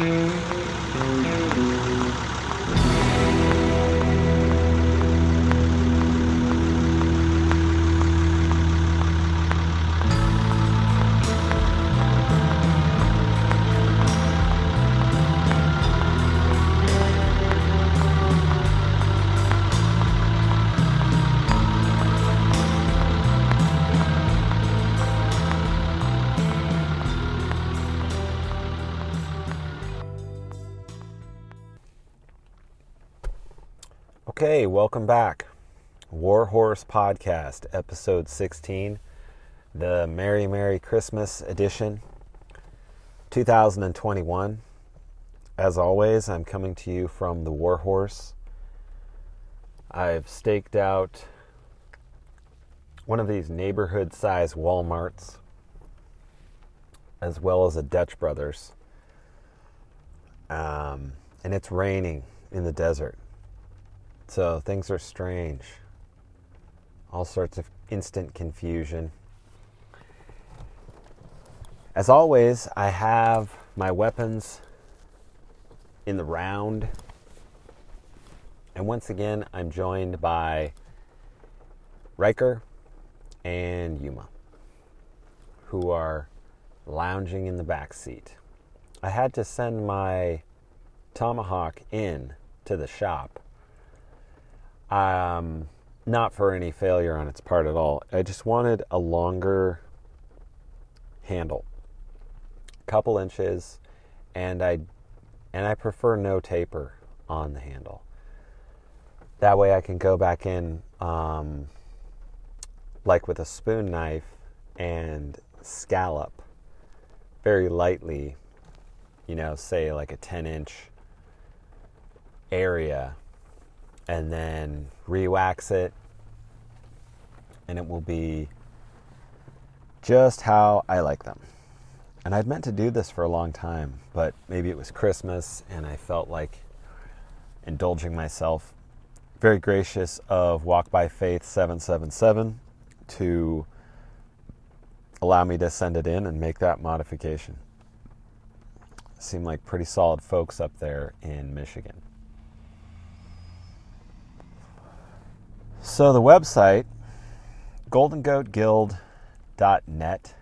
Okay, welcome back. War Horse Podcast, episode 16, the Merry Merry Christmas edition, 2021. As always, I'm coming to you from the War Horse. I've staked out one of these neighborhood size Walmarts, as well as a Dutch Brothers. Um, and it's raining in the desert. So things are strange. All sorts of instant confusion. As always, I have my weapons in the round. And once again, I'm joined by Riker and Yuma, who are lounging in the back seat. I had to send my Tomahawk in to the shop um, not for any failure on its part at all. I just wanted a longer handle, a couple inches, and I and I prefer no taper on the handle. That way, I can go back in um, like with a spoon knife and scallop very lightly. You know, say like a ten inch area and then re-wax it and it will be just how I like them. And I'd meant to do this for a long time, but maybe it was Christmas and I felt like indulging myself. Very gracious of Walk by Faith 777 to allow me to send it in and make that modification. Seem like pretty solid folks up there in Michigan. So the website, goldengoatguild.net,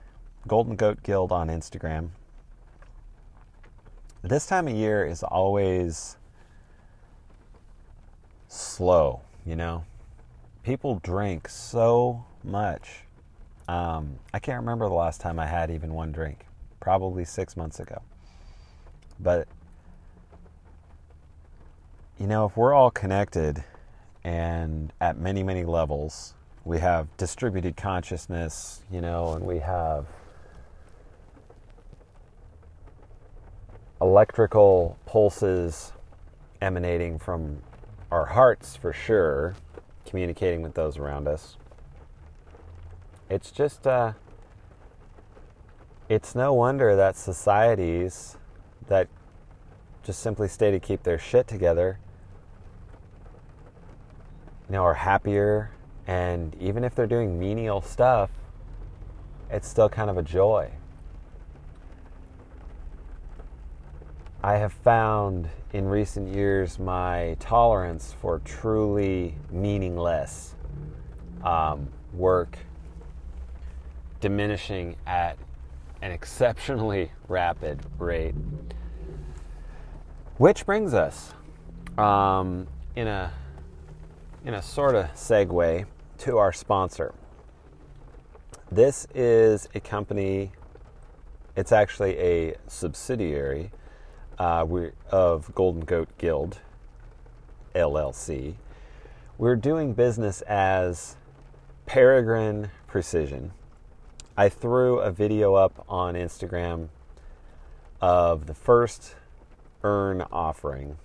Golden Goat Guild on Instagram. This time of year is always slow, you know? People drink so much. Um, I can't remember the last time I had even one drink, probably six months ago. But, you know, if we're all connected, and at many, many levels. We have distributed consciousness, you know, and we have electrical pulses emanating from our hearts for sure, communicating with those around us. It's just, uh, it's no wonder that societies that just simply stay to keep their shit together you know, are happier. And even if they're doing menial stuff, it's still kind of a joy. I have found in recent years my tolerance for truly meaningless um, work diminishing at an exceptionally rapid rate. Which brings us um, in a in a sort of segue to our sponsor. This is a company, it's actually a subsidiary uh, of Golden Goat Guild, LLC. We're doing business as Peregrine Precision. I threw a video up on Instagram of the first urn offering.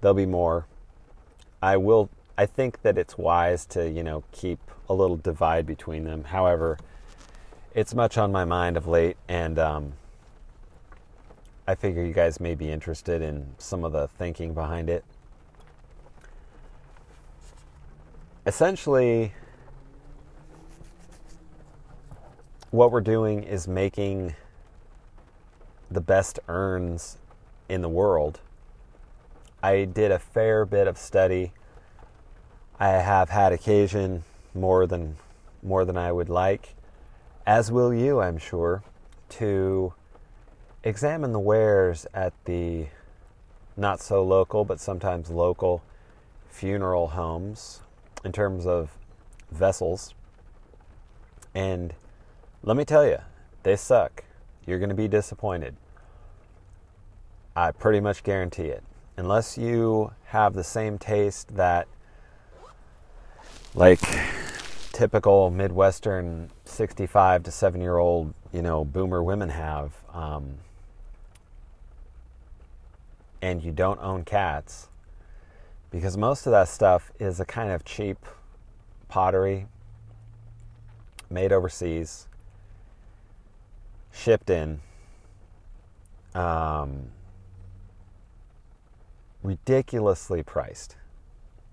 There'll be more. I will. I think that it's wise to you know keep a little divide between them. However, it's much on my mind of late, and um, I figure you guys may be interested in some of the thinking behind it. Essentially, what we're doing is making the best urns in the world. I did a fair bit of study. I have had occasion more than more than I would like, as will you, I'm sure, to examine the wares at the not so local but sometimes local funeral homes in terms of vessels. And let me tell you, they suck. You're going to be disappointed. I pretty much guarantee it. Unless you have the same taste that, like, typical Midwestern 65 to 7 year old, you know, boomer women have, um, and you don't own cats, because most of that stuff is a kind of cheap pottery made overseas, shipped in, um, ridiculously priced.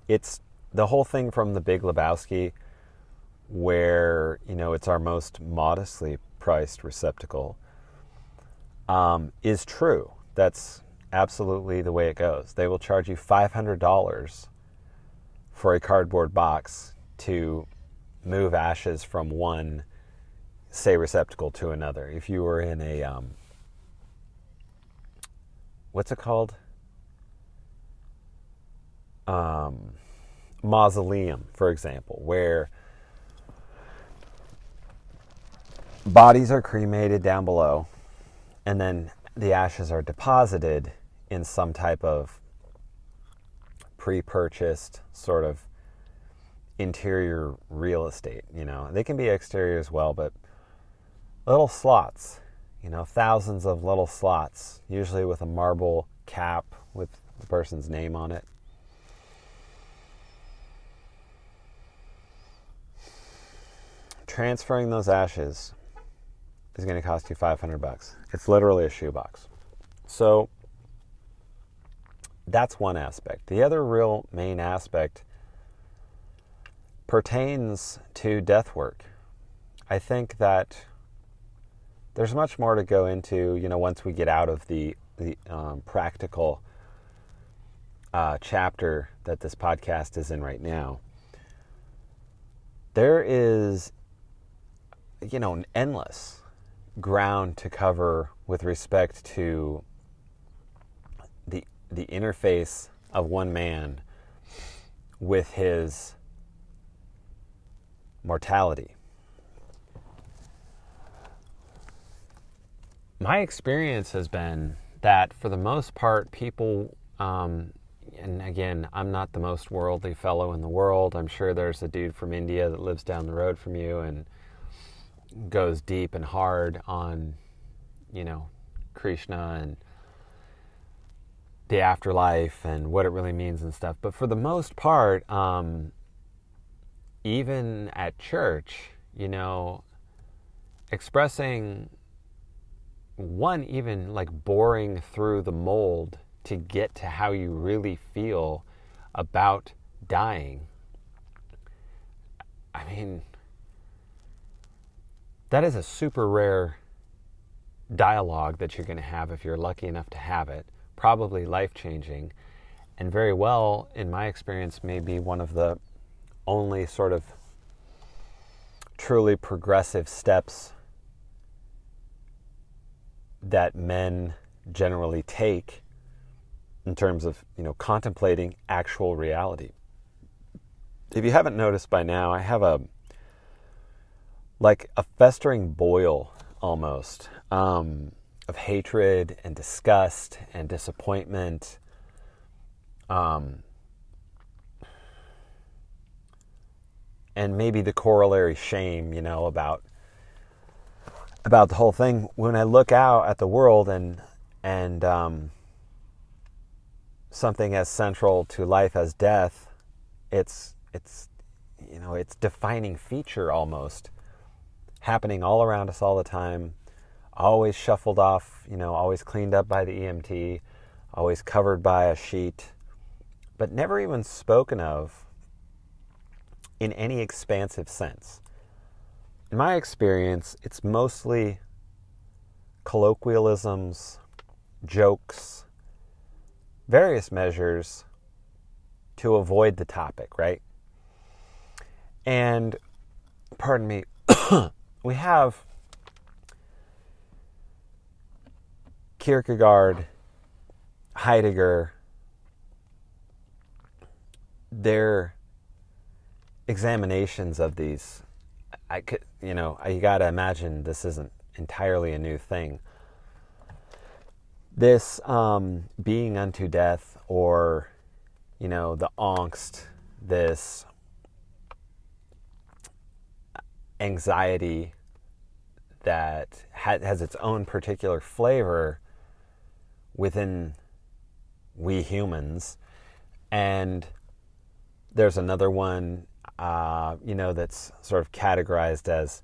It's the whole thing from the Big Lebowski, where you know it's our most modestly priced receptacle, um, is true. That's absolutely the way it goes. They will charge you $500 for a cardboard box to move ashes from one, say, receptacle to another. If you were in a, um, what's it called? Um, mausoleum, for example, where bodies are cremated down below and then the ashes are deposited in some type of pre purchased sort of interior real estate. You know, they can be exterior as well, but little slots, you know, thousands of little slots, usually with a marble cap with the person's name on it. Transferring those ashes is going to cost you 500 bucks. It's literally a shoebox. So that's one aspect. The other real main aspect pertains to death work. I think that there's much more to go into, you know, once we get out of the, the um, practical uh, chapter that this podcast is in right now. There is, you know, an endless ground to cover with respect to the the interface of one man with his mortality. My experience has been that for the most part, people, um, and again, I'm not the most worldly fellow in the world. I'm sure there's a dude from India that lives down the road from you and goes deep and hard on, you know, Krishna and the afterlife and what it really means and stuff. But for the most part, um, even at church, you know, expressing one, even like boring through the mold to get to how you really feel about dying. I mean, that is a super rare dialogue that you're going to have if you're lucky enough to have it. Probably life changing, and very well, in my experience, maybe one of the only sort of truly progressive steps that men generally take in terms of you know contemplating actual reality. If you haven't noticed by now, I have a like a festering boil almost um, of hatred and disgust and disappointment. Um, and maybe the corollary shame, you know, about about the whole thing. When I look out at the world and and um, something as central to life as death, it's it's you know it's defining feature almost happening all around us all the time, always shuffled off, you know, always cleaned up by the EMT, always covered by a sheet, but never even spoken of in any expansive sense. In my experience, it's mostly colloquialisms, jokes, various measures to avoid the topic, right? And, pardon me, we have Kierkegaard, Heidegger, their examinations of these. I could, you know, you got to imagine this isn't entirely a new thing. This um, being unto death, or you know, the angst, this anxiety that has its own particular flavor within we humans. And there's another one, uh, you know, that's sort of categorized as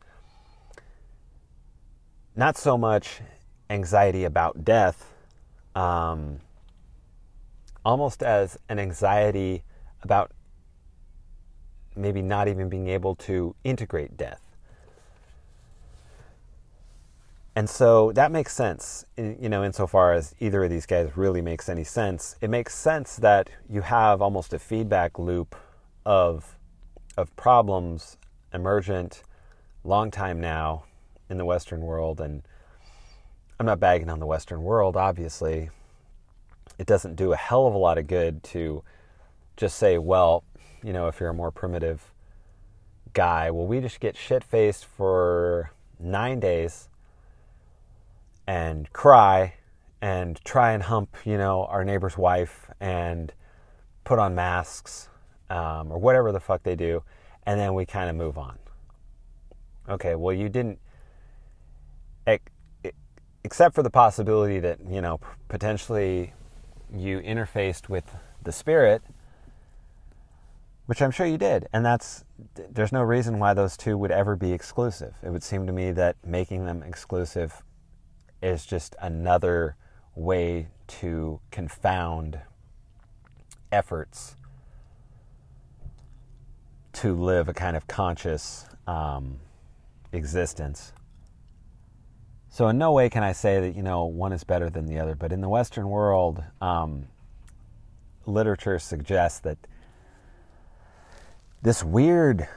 not so much anxiety about death, um, almost as an anxiety about maybe not even being able to integrate death. And so that makes sense, you know, insofar as either of these guys really makes any sense. It makes sense that you have almost a feedback loop of of problems emergent long time now in the Western world, and I'm not bagging on the Western world, obviously. It doesn't do a hell of a lot of good to just say, well, you know, if you're a more primitive guy, well, we just get shit faced for nine days and cry and try and hump, you know, our neighbor's wife and put on masks um, or whatever the fuck they do, and then we kind of move on. Okay, well, you didn't, except for the possibility that, you know, potentially you interfaced with the spirit, which I'm sure you did. And that's, there's no reason why those two would ever be exclusive. It would seem to me that making them exclusive is just another way to confound efforts to live a kind of conscious um, existence. So, in no way can I say that, you know, one is better than the other, but in the Western world, um, literature suggests that this weird,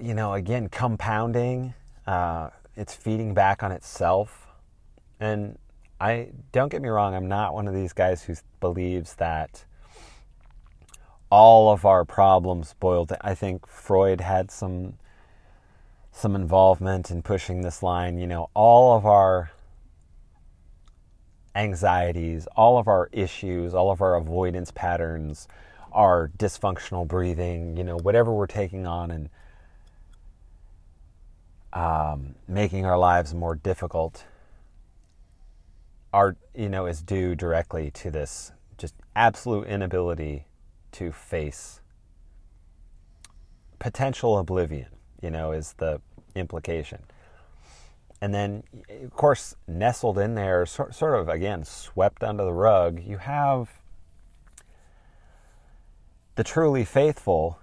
you know, again, compounding, uh, it's feeding back on itself and I don't get me wrong, I'm not one of these guys who believes that all of our problems boiled. I think Freud had some some involvement in pushing this line. You know, all of our anxieties, all of our issues, all of our avoidance patterns, our dysfunctional breathing, you know, whatever we're taking on and um, making our lives more difficult are you know is due directly to this just absolute inability to face potential oblivion you know is the implication. And then of course nestled in there sort, of again swept under the rug you have the truly faithful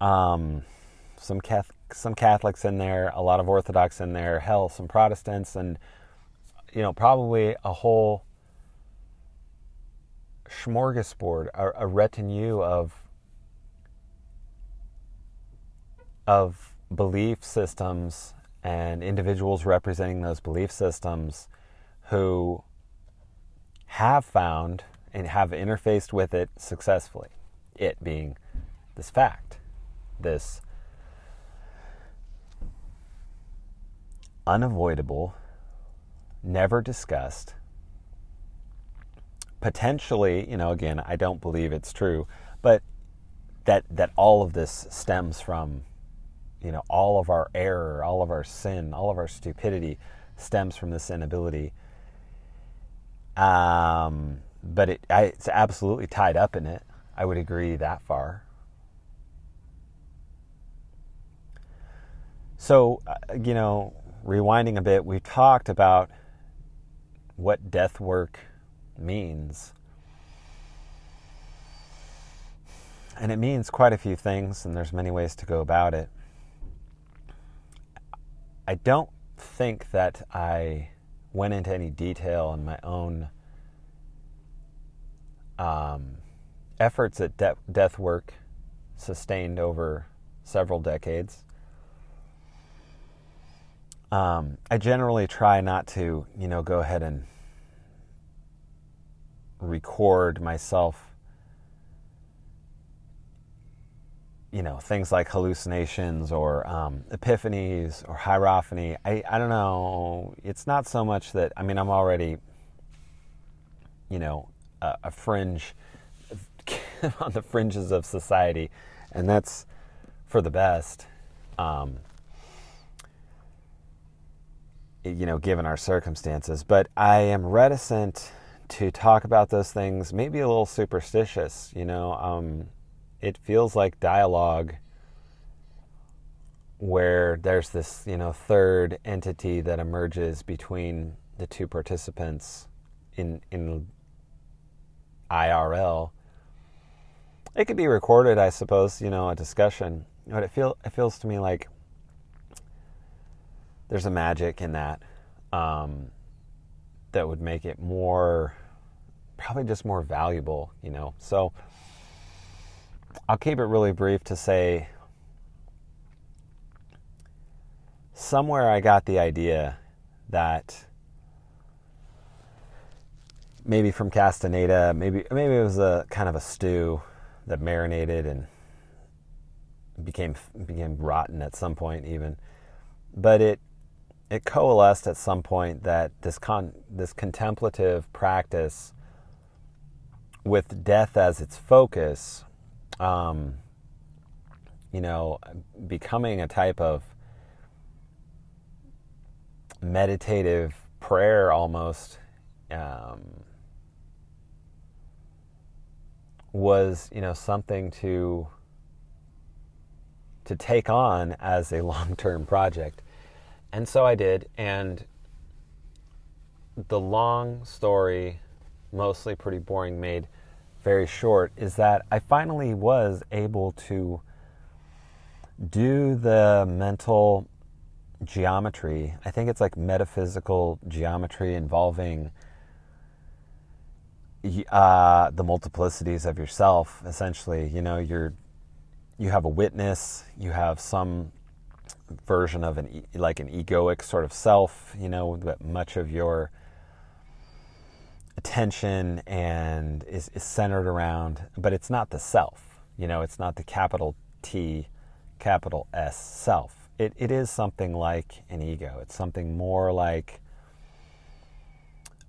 um, some Catholic, some Catholics in there, a lot of Orthodox in there, hell, some Protestants, and you know, probably a whole smorgasbord, a, a retinue of of belief systems and individuals representing those belief systems who have found and have interfaced with it successfully. It being this fact, this unavoidable never discussed. Potentially, you know, again, I don't believe it's true, but that that all of this stems from, you know, all of our error, all of our sin, all of our stupidity stems from this inability. Um, but it, I, it's absolutely tied up in it. I would agree that far. So, uh, you know, rewinding a bit, we talked about what death work means. And it means quite a few things, and there's many ways to go about it. I don't think that I went into any detail on my own um, efforts at de- death work sustained over several decades. Um, I generally try not to, you know, go ahead and record myself you know things like hallucinations or um, epiphanies or hierophany. I, I don't know. It's not so much that i mean i'm already you know a, a fringe on the fringes of society and that's for the best. Um, you know given our circumstances. But i am reticent to talk about those things maybe a little superstitious you know um, it feels like dialogue where there's this, you know, third entity that emerges between the two participants in in IRL. It could be recorded, I suppose, you know, a discussion. But it feel it feels to me like there's a magic in that um, that would make it more, probably just more valuable, you know. So I'll keep it really brief to say somewhere I got the idea that maybe from castaneda, maybe maybe it was a kind of a stew that marinated and became became rotten at some point even. But it it coalesced at some point that this con this contemplative practice with death as its focus um, you know, becoming a type of meditative prayer almost um, was, you know, something to to take on as a long-term project. And so I did and the long story, mostly pretty boring made very short is that I finally was able to do the mental geometry. I think it's like metaphysical geometry involving uh, the multiplicities of yourself. Essentially, you know, you're you have a witness, you have some version of an like an egoic sort of self. You know, that much of your attention and is, is centered around, but it's not the self. You know, it's not the capital T, capital S self. It, it is something like an ego. It's something more like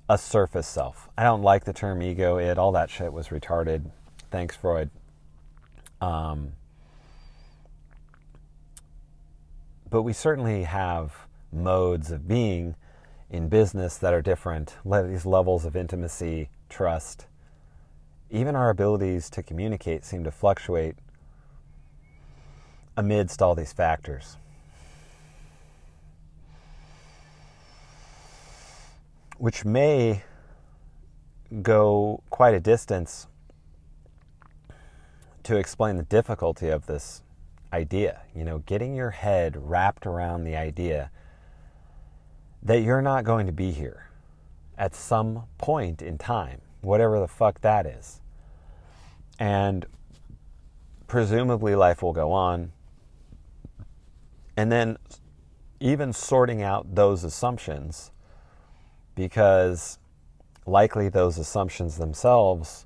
a surface self. I don't like the term ego. It all that shit was retarded. Thanks, Freud. Um, but we certainly have modes of being in business that are different, these levels of intimacy, trust, even our abilities to communicate seem to fluctuate amidst all these factors. Which may go quite a distance to explain the difficulty of this idea. You know, getting your head wrapped around the idea that you're not going to be here at some point in time, whatever the fuck that is. And presumably life will go on. And then even sorting out those assumptions, because likely those assumptions themselves,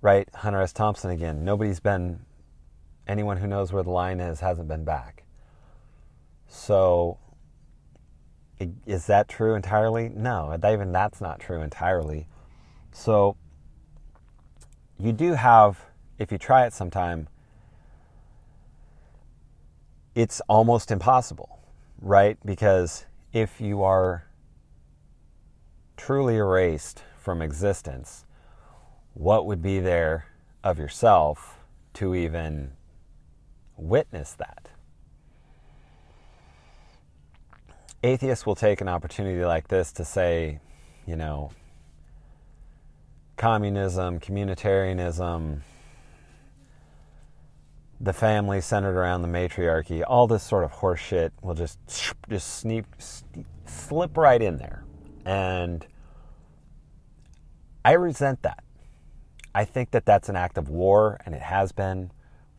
right? Hunter S. Thompson again, nobody's been, anyone who knows where the line is hasn't been back. So is that true entirely? No, even that's not true entirely. So you do have, if you try it sometime, it's almost impossible, right? Because if you are truly erased from existence, what would be there of yourself to even witness that? atheists will take an opportunity like this to say, you know, communism, communitarianism, the family centered around the matriarchy, all this sort of horseshit will just just sneak, slip right in there, and I resent that. I think that that's an act of war, and it has been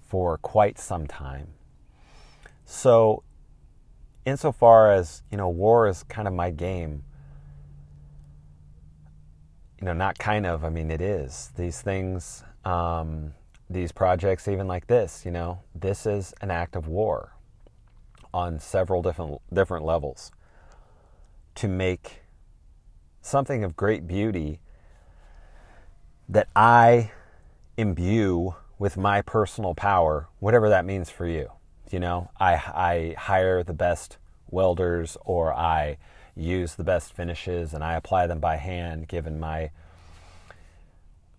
for quite some time. So, insofar as you know, war is kind of my game. You know, not kind of. I mean, it is. These things um, these projects, even like this, you know, this is an act of war on several different different levels to make something of great beauty that I imbue with my personal power, whatever that means for you. You know, I, I hire the best welders or I use the best finishes and I apply them by hand given my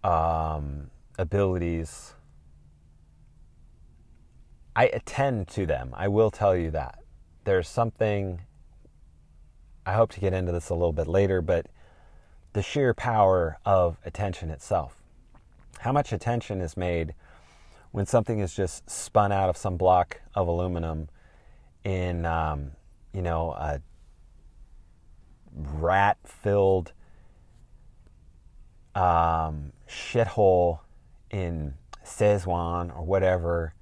um, abilities I attend to them. I will tell you that. There's something, I hope to get into this a little bit later, but the sheer power of attention itself. How much attention is made when something is just spun out of some block of aluminum in, um, you know, a rat filled um, shithole in Szechuan or whatever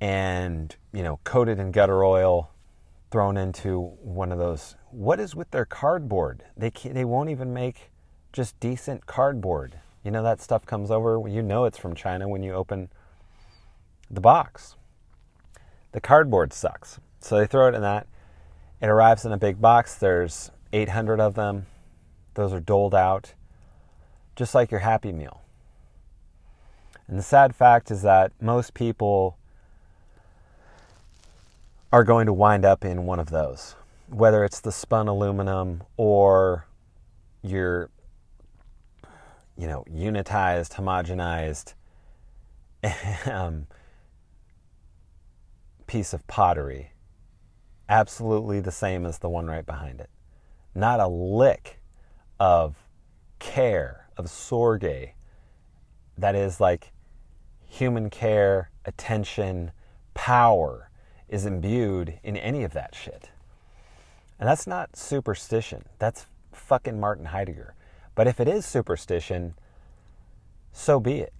and you know coated in gutter oil thrown into one of those what is with their cardboard? They they won't even make just decent cardboard you know that stuff comes over you know it's from china when you open the box. The cardboard sucks. So they throw it in that. It arrives in a big box. There's 800 of them. Those are doled out just like your happy meal. And the sad fact is that most people are going to wind up in one of those, whether it's the spun aluminum or your, you know, unitized, homogenized um, piece of pottery. Absolutely the same as the one right behind it. Not a lick of care, of sorge, that is like human care, attention, power is imbued in any of that shit. And that's not superstition. That's fucking Martin Heidegger. But if it is superstition, so be it.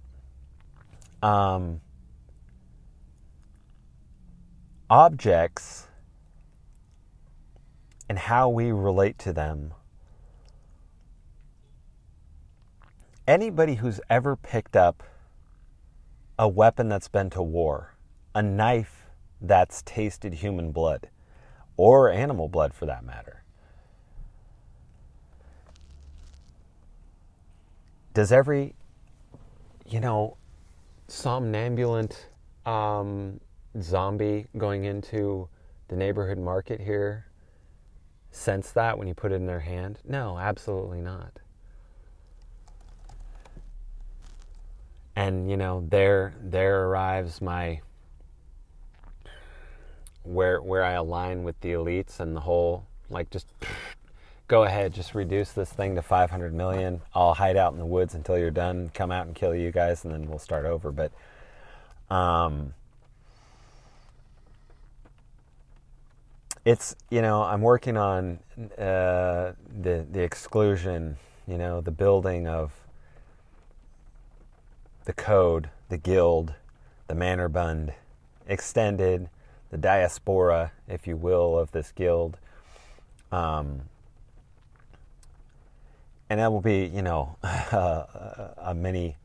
Um, objects and how we relate to them. Anybody who's ever picked up a weapon that's been to war, a knife that's tasted human blood or animal blood for that matter. Does every, you know, somnambulant um, zombie going into the neighborhood market here sense that when you put it in their hand? No, absolutely not. And you know, there there arrives my where where I align with the elites and the whole like just go ahead, just reduce this thing to 500 million. I'll hide out in the woods until you're done. Come out and kill you guys, and then we'll start over. But um, it's you know I'm working on uh, the the exclusion. You know the building of the code, the guild, the Männerbund, extended the diaspora, if you will, of this guild. Um, and that will be, you know, a, many,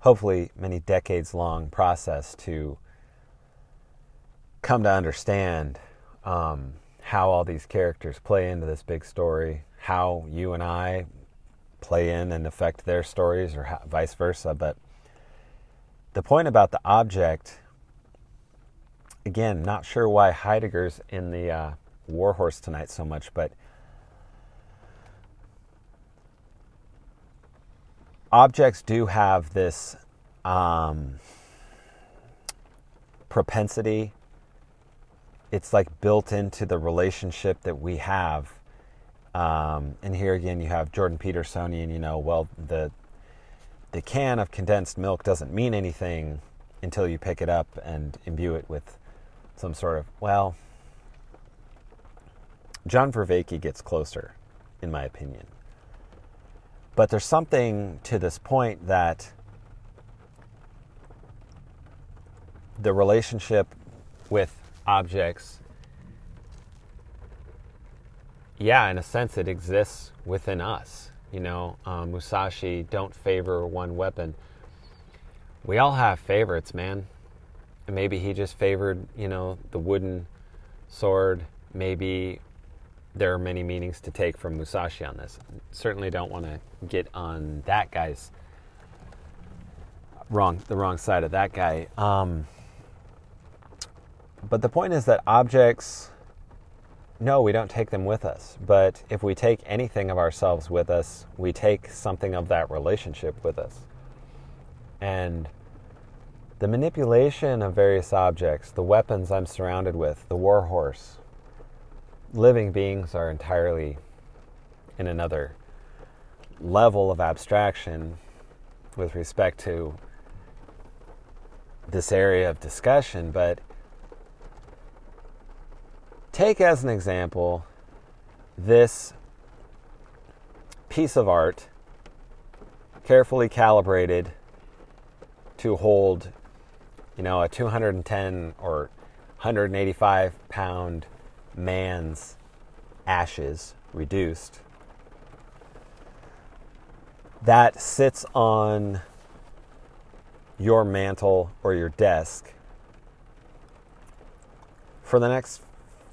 hopefully, many decades long process to come to understand um, how all these characters play into this big story, how you and I play in and affect their stories, or vice versa. But the point about the object again, not sure why Heidegger's in the uh, Warhorse tonight so much, but objects do have this um, propensity. It's like built into the relationship that we have. Um, and here again, you have Jordan Petersonian. You know, well, the the can of condensed milk doesn't mean anything until you pick it up and imbue it with some sort of, well, John Vervaeke gets closer, in my opinion. But there's something to this point that the relationship with objects, yeah, in a sense, it exists within us. You know, um, Musashi, don't favor one weapon. We all have favorites, man. And maybe he just favored, you know, the wooden sword. Maybe there are many meanings to take from Musashi on this. Certainly don't want to get on that guy's wrong, the wrong side of that guy. Um, but the point is that objects, no, we don't take them with us. But if we take anything of ourselves with us, we take something of that relationship with us. And the manipulation of various objects, the weapons I'm surrounded with, the warhorse, living beings are entirely in another level of abstraction with respect to this area of discussion, but take as an example this piece of art carefully calibrated to hold you know a 210 or 185 pound man's ashes reduced that sits on your mantle or your desk for the next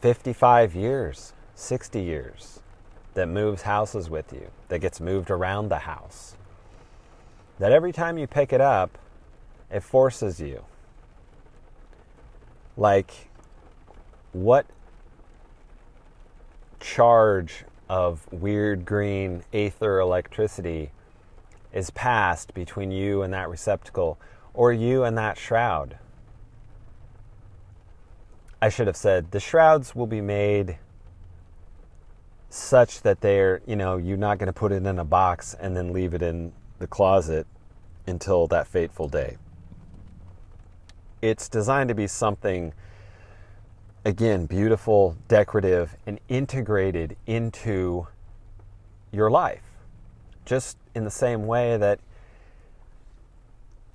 55 years, 60 years that moves houses with you, that gets moved around the house. That every time you pick it up, it forces you. Like, what charge of weird green aether electricity is passed between you and that receptacle or you and that shroud? I should have said the shrouds will be made such that they're, you know, you're not going to put it in a box and then leave it in the closet until that fateful day. It's designed to be something, again, beautiful, decorative, and integrated into your life. Just in the same way that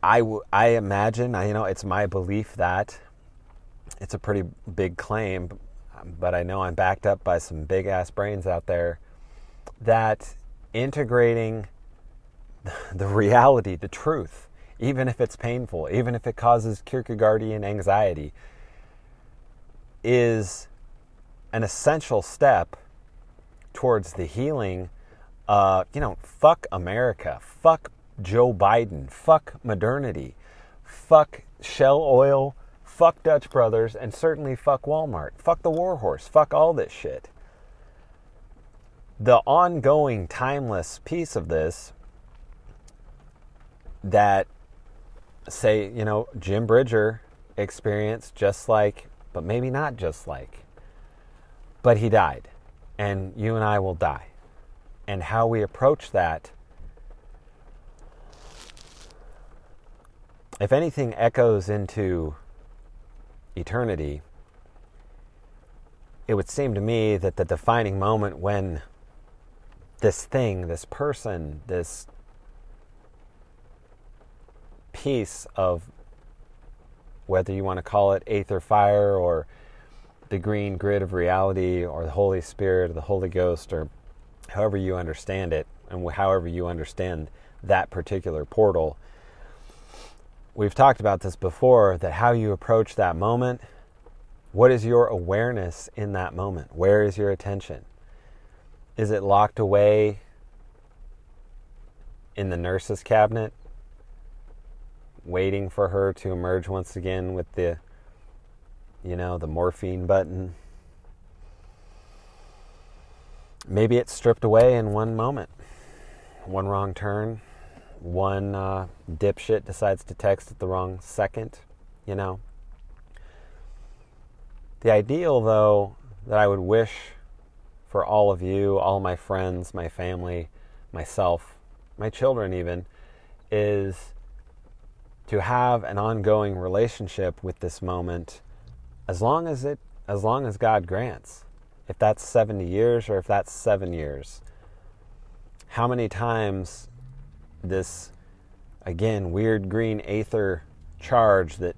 I, w- I imagine, you know, it's my belief that it's a pretty big claim, but I know I'm backed up by some big ass brains out there that integrating the reality, the truth, even if it's painful, even if it causes Kierkegaardian anxiety, is an essential step towards the healing. Uh, you know, fuck America, fuck Joe Biden, fuck modernity, fuck Shell Oil, fuck Dutch Brothers, and certainly fuck Walmart. Fuck the Warhorse. Fuck all this shit. The ongoing, timeless piece of this that, say, you know, Jim Bridger experienced just like, but maybe not just like, but he died. And you and I will die. And how we approach that if anything echoes into eternity, it would seem to me that the defining moment when this thing, this person, this piece of whether you want to call it aether fire or the green grid of reality or the Holy Spirit or the Holy Ghost or however you understand it and however you understand that particular portal we've talked about this before that how you approach that moment, what is your awareness in that moment? Where is your attention? Is it locked away in the nurse's cabinet, waiting for her to emerge once again with the, you know, the morphine button? Maybe it's stripped away in one moment, one wrong turn, one uh, dipshit decides to text at the wrong second, you know. The ideal, though, that I would wish for all of you, all my friends, my family, myself, my children, even, is to have an ongoing relationship with this moment as long as it as long as God grants. If that's 70 years or if that's 7 years. How many times this again weird green aether charge that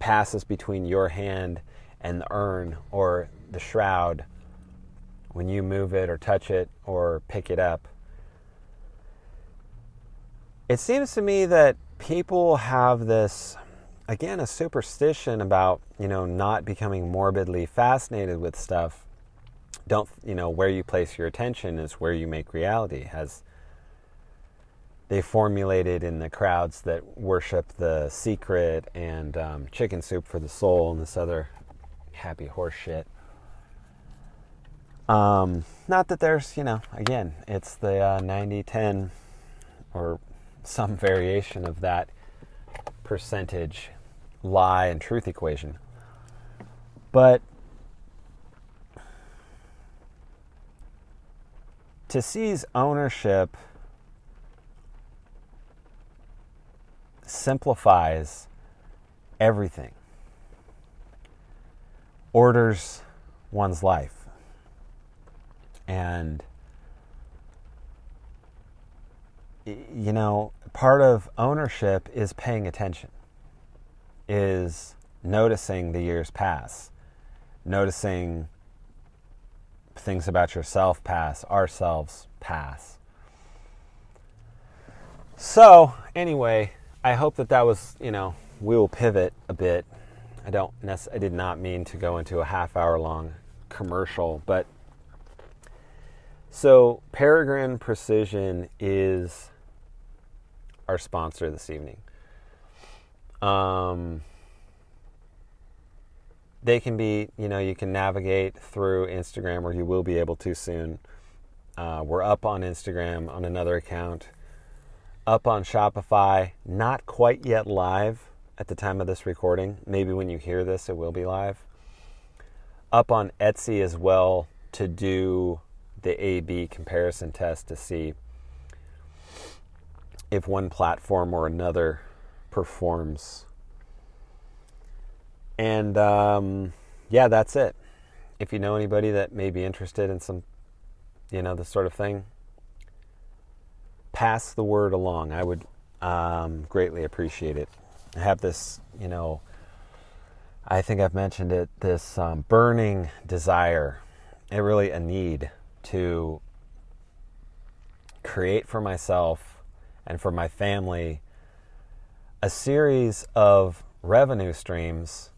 passes between your hand and the urn or the shroud when you move it or touch it or pick it up. It seems to me that people have this again a superstition about, you know, not becoming morbidly fascinated with stuff. Don't, you know, where you place your attention is where you make reality has they formulated in the crowds that worship the secret and um, chicken soup for the soul and this other happy horse shit. Um, not that there's, you know, again, it's the uh, 90 10 or some variation of that percentage lie and truth equation. But to seize ownership simplifies everything, orders one's life. And, you know, part of ownership is paying attention, is noticing the years pass, noticing things about yourself pass, ourselves pass. So, anyway, I hope that that was, you know, we will pivot a bit. I don't I did not mean to go into a half hour long commercial, but so Peregrine Precision is our sponsor this evening. Um, they can be, you know, you can navigate through Instagram, or you will be able to soon. Uh, we're up on Instagram on another account up on Shopify, not quite yet live at the time of this recording. Maybe when you hear this, it will be live. Up on Etsy as well to do the A B comparison test to see if one platform or another performs. And um, yeah, that's it. If you know anybody that may be interested in some, you know, this sort of thing, pass the word along. I would um, greatly appreciate it. I have this, you know, I think I've mentioned it, this um, burning desire, and really a need to create for myself and for my family a series of revenue streams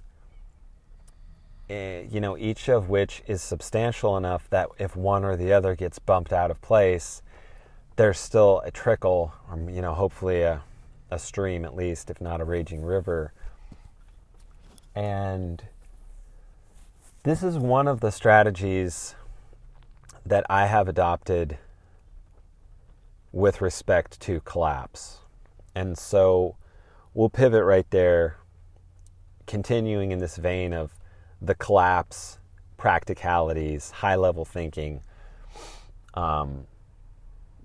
eh, you know each of which is substantial enough that if one or the other gets bumped out of place there's still a trickle, or, um, you know, hopefully a, a stream at least, if not a raging river. And this is one of the strategies that I have adopted with respect to collapse. And so we'll pivot right there, continuing in this vein of the collapse, practicalities, high level thinking. Um,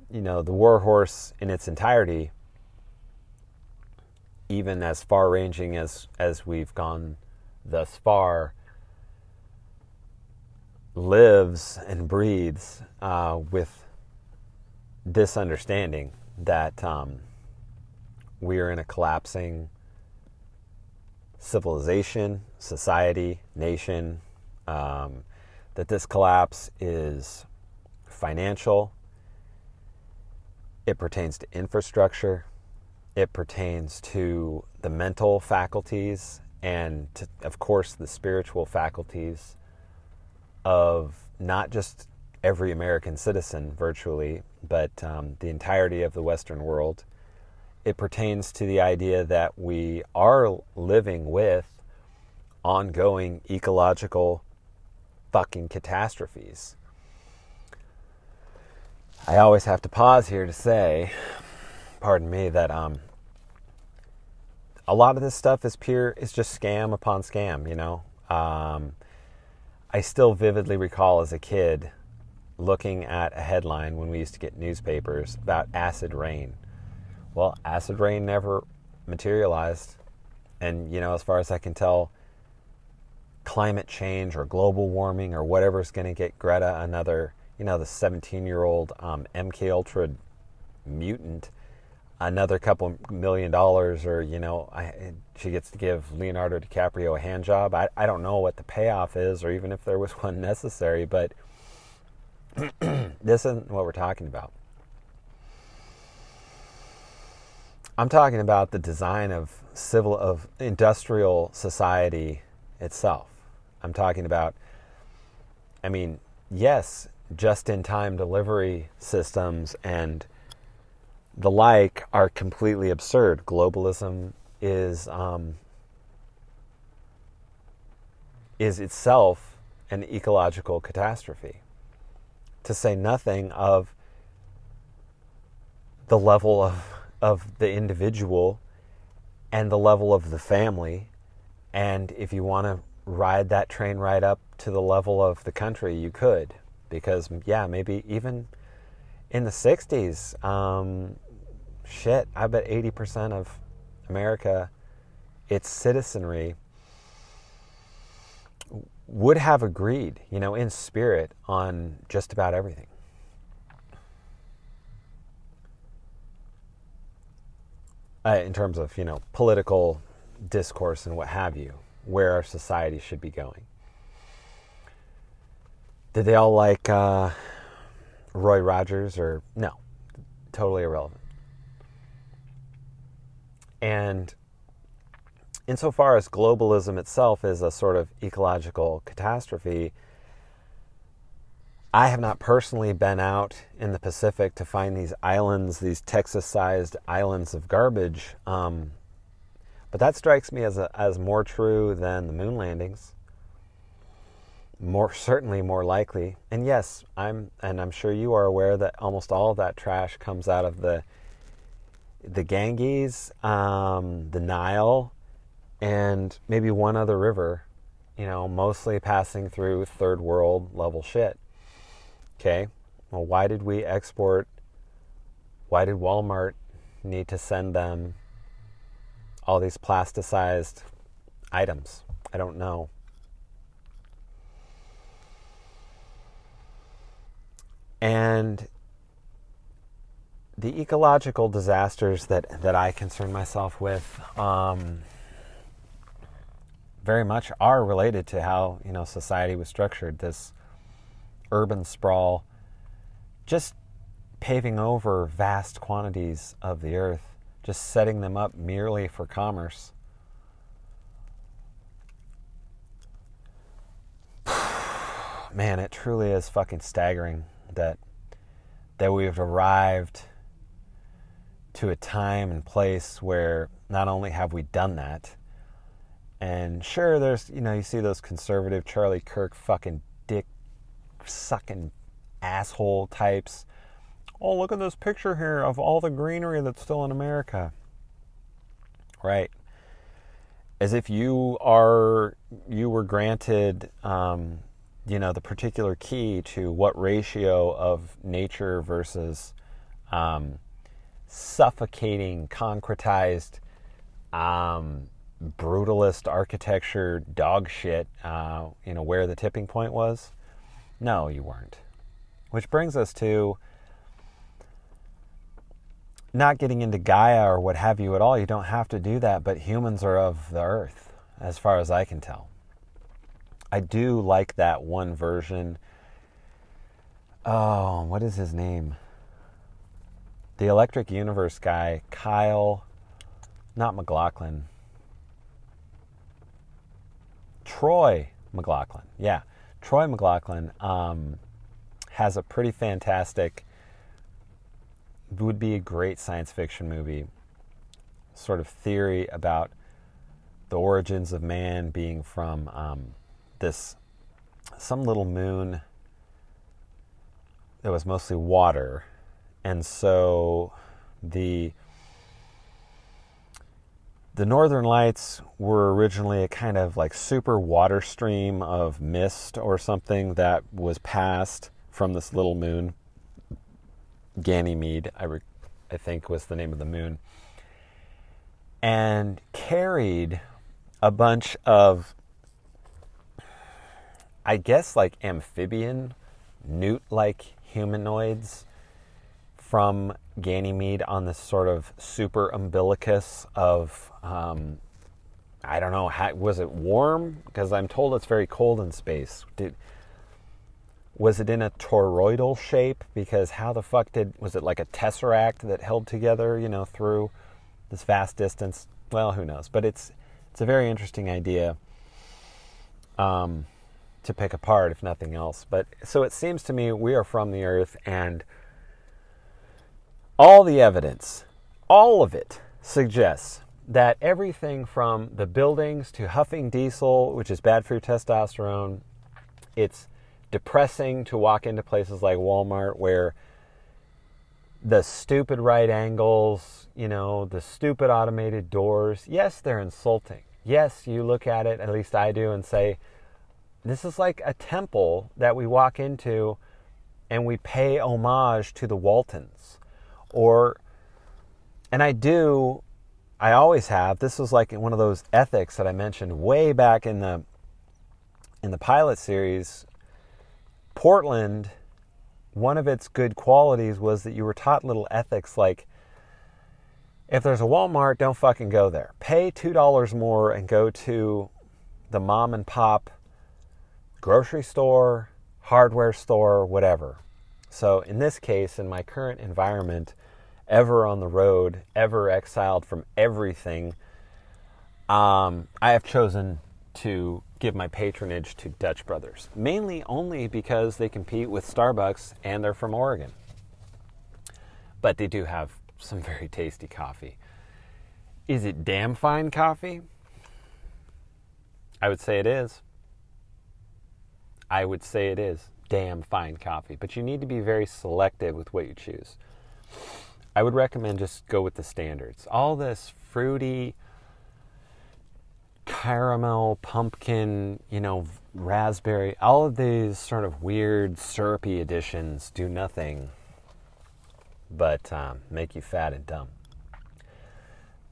you know, the Warhorse in its entirety, even as far ranging as, as we've gone thus far, lives and breathes uh, with this understanding that um, we are in a collapsing civilization, society, nation, um, that this collapse is financial, it pertains to infrastructure, it pertains to the mental faculties, and to, of course, the spiritual faculties of not just every American citizen virtually, but um, the entirety of the Western world. It pertains to the idea that we are living with ongoing ecological fucking catastrophes. I always have to pause here to say, pardon me, that um, a lot of this stuff is pure, it's just scam upon scam, you know. Um, I still vividly recall as a kid looking at a headline when we used to get newspapers about acid rain. Well, acid rain never materialized. And, you know, as far as I can tell, climate change or global warming or whatever is going to get Greta another, you know, the 17 year old um, MK Ultra mutant another couple million dollars or you know I, she gets to give leonardo dicaprio a hand job I, I don't know what the payoff is or even if there was one necessary but this isn't what we're talking about i'm talking about the design of civil of industrial society itself i'm talking about i mean yes just in time delivery systems and the like are completely absurd. Globalism is um, is itself an ecological catastrophe. To say nothing of the level of of the individual and the level of the family, and if you want to ride that train right up to the level of the country, you could, because yeah, maybe even in the '60s. Um, shit, I bet 80% of America, its citizenry, would have agreed, you know, in spirit on just about everything. Uh, in terms of, you know, political discourse and what have you, where our society should be going. Did they all like uh, Roy Rogers or no? Totally irrelevant. And insofar as globalism itself is a sort of ecological catastrophe, I have not personally been out in the Pacific to find these islands, these Texas sized islands of garbage. Um, but that strikes me as, a, as more true than the moon landings. More certainly more likely. And yes, I'm and I'm sure you are aware that almost all of that trash comes out of the the Ganges, um, the Nile, and maybe one other river, you know, mostly passing through third world level shit. Okay, well, why did we export? Why did Walmart need to send them all these plasticized items? I don't know. And the ecological disasters that, that I concern myself with um, very much are related to how you know society was structured. This urban sprawl, just paving over vast quantities of the earth, just setting them up merely for commerce. Man, it truly is fucking staggering that that we've arrived to a time and place where not only have we done that, and sure, there's, you know, you see those conservative Charlie Kirk fucking dick sucking asshole types. Oh, look at this picture here of all the greenery that's still in America. Right. As if you are, you were granted, um, you know, the particular key to what ratio of nature versus um, suffocating, concretized, um, brutalist architecture dog shit, uh, you know, where the tipping point was? No, you weren't. Which brings us to not getting into Gaia or what have you at all. You don't have to do that, but humans are of the earth, as far as I can tell. I do like that one version. Oh, what is his name? the Electric Universe guy, Kyle, not MacLachlan, Troy McLachlan, Yeah, Troy McLachlan um, has a pretty fantastic, would be a great science fiction movie, sort of theory about the origins of man being from um, this some little moon that was mostly water. And so the the northern lights were originally a kind of like super water stream of mist or something that was passed from this little moon. Ganymede I, re- I think was the name of the moon. And carried a bunch of, I guess, like amphibian, newt like humanoids from Ganymede on this sort of super umbilicus of, um, I don't know, how, was it warm? Because I'm told it's very cold in space. Did, was it in a toroidal shape? Because how the fuck did, was it like a tesseract that held together, you know, through this vast distance? Well, who knows? But it's, it's a very interesting idea um, to pick apart, if nothing else. But so it seems to me we are from the earth and all the evidence, all of it suggests that everything from the buildings to huffing diesel, which is bad for your testosterone, it's depressing to walk into places like Walmart where the stupid right angles, you know, the stupid automated doors, yes, they're insulting. Yes, you look at it, at least I do, and say, this is like a temple that we walk into and we pay homage to the Waltons or and I do I always have this was like one of those ethics that I mentioned way back in the in the pilot series. Portland one of its good qualities was that you were taught little ethics like if there's a Walmart don't fucking go there. Pay $2 more and go to the mom and pop grocery store hardware store whatever so in this case in my current environment ever on the road, ever exiled from everything, um, I have chosen to give my patronage to Dutch Brothers, mainly only because they compete with Starbucks and they're from Oregon. But they do have some very tasty coffee. Is it damn fine coffee? I would say it is. I would say it is damn fine coffee, but you need to be very selective with what you choose. I would recommend just go with the standards. All this fruity, caramel, pumpkin, you know, raspberry, all of these sort of weird syrupy additions do nothing but um, make you fat and dumb.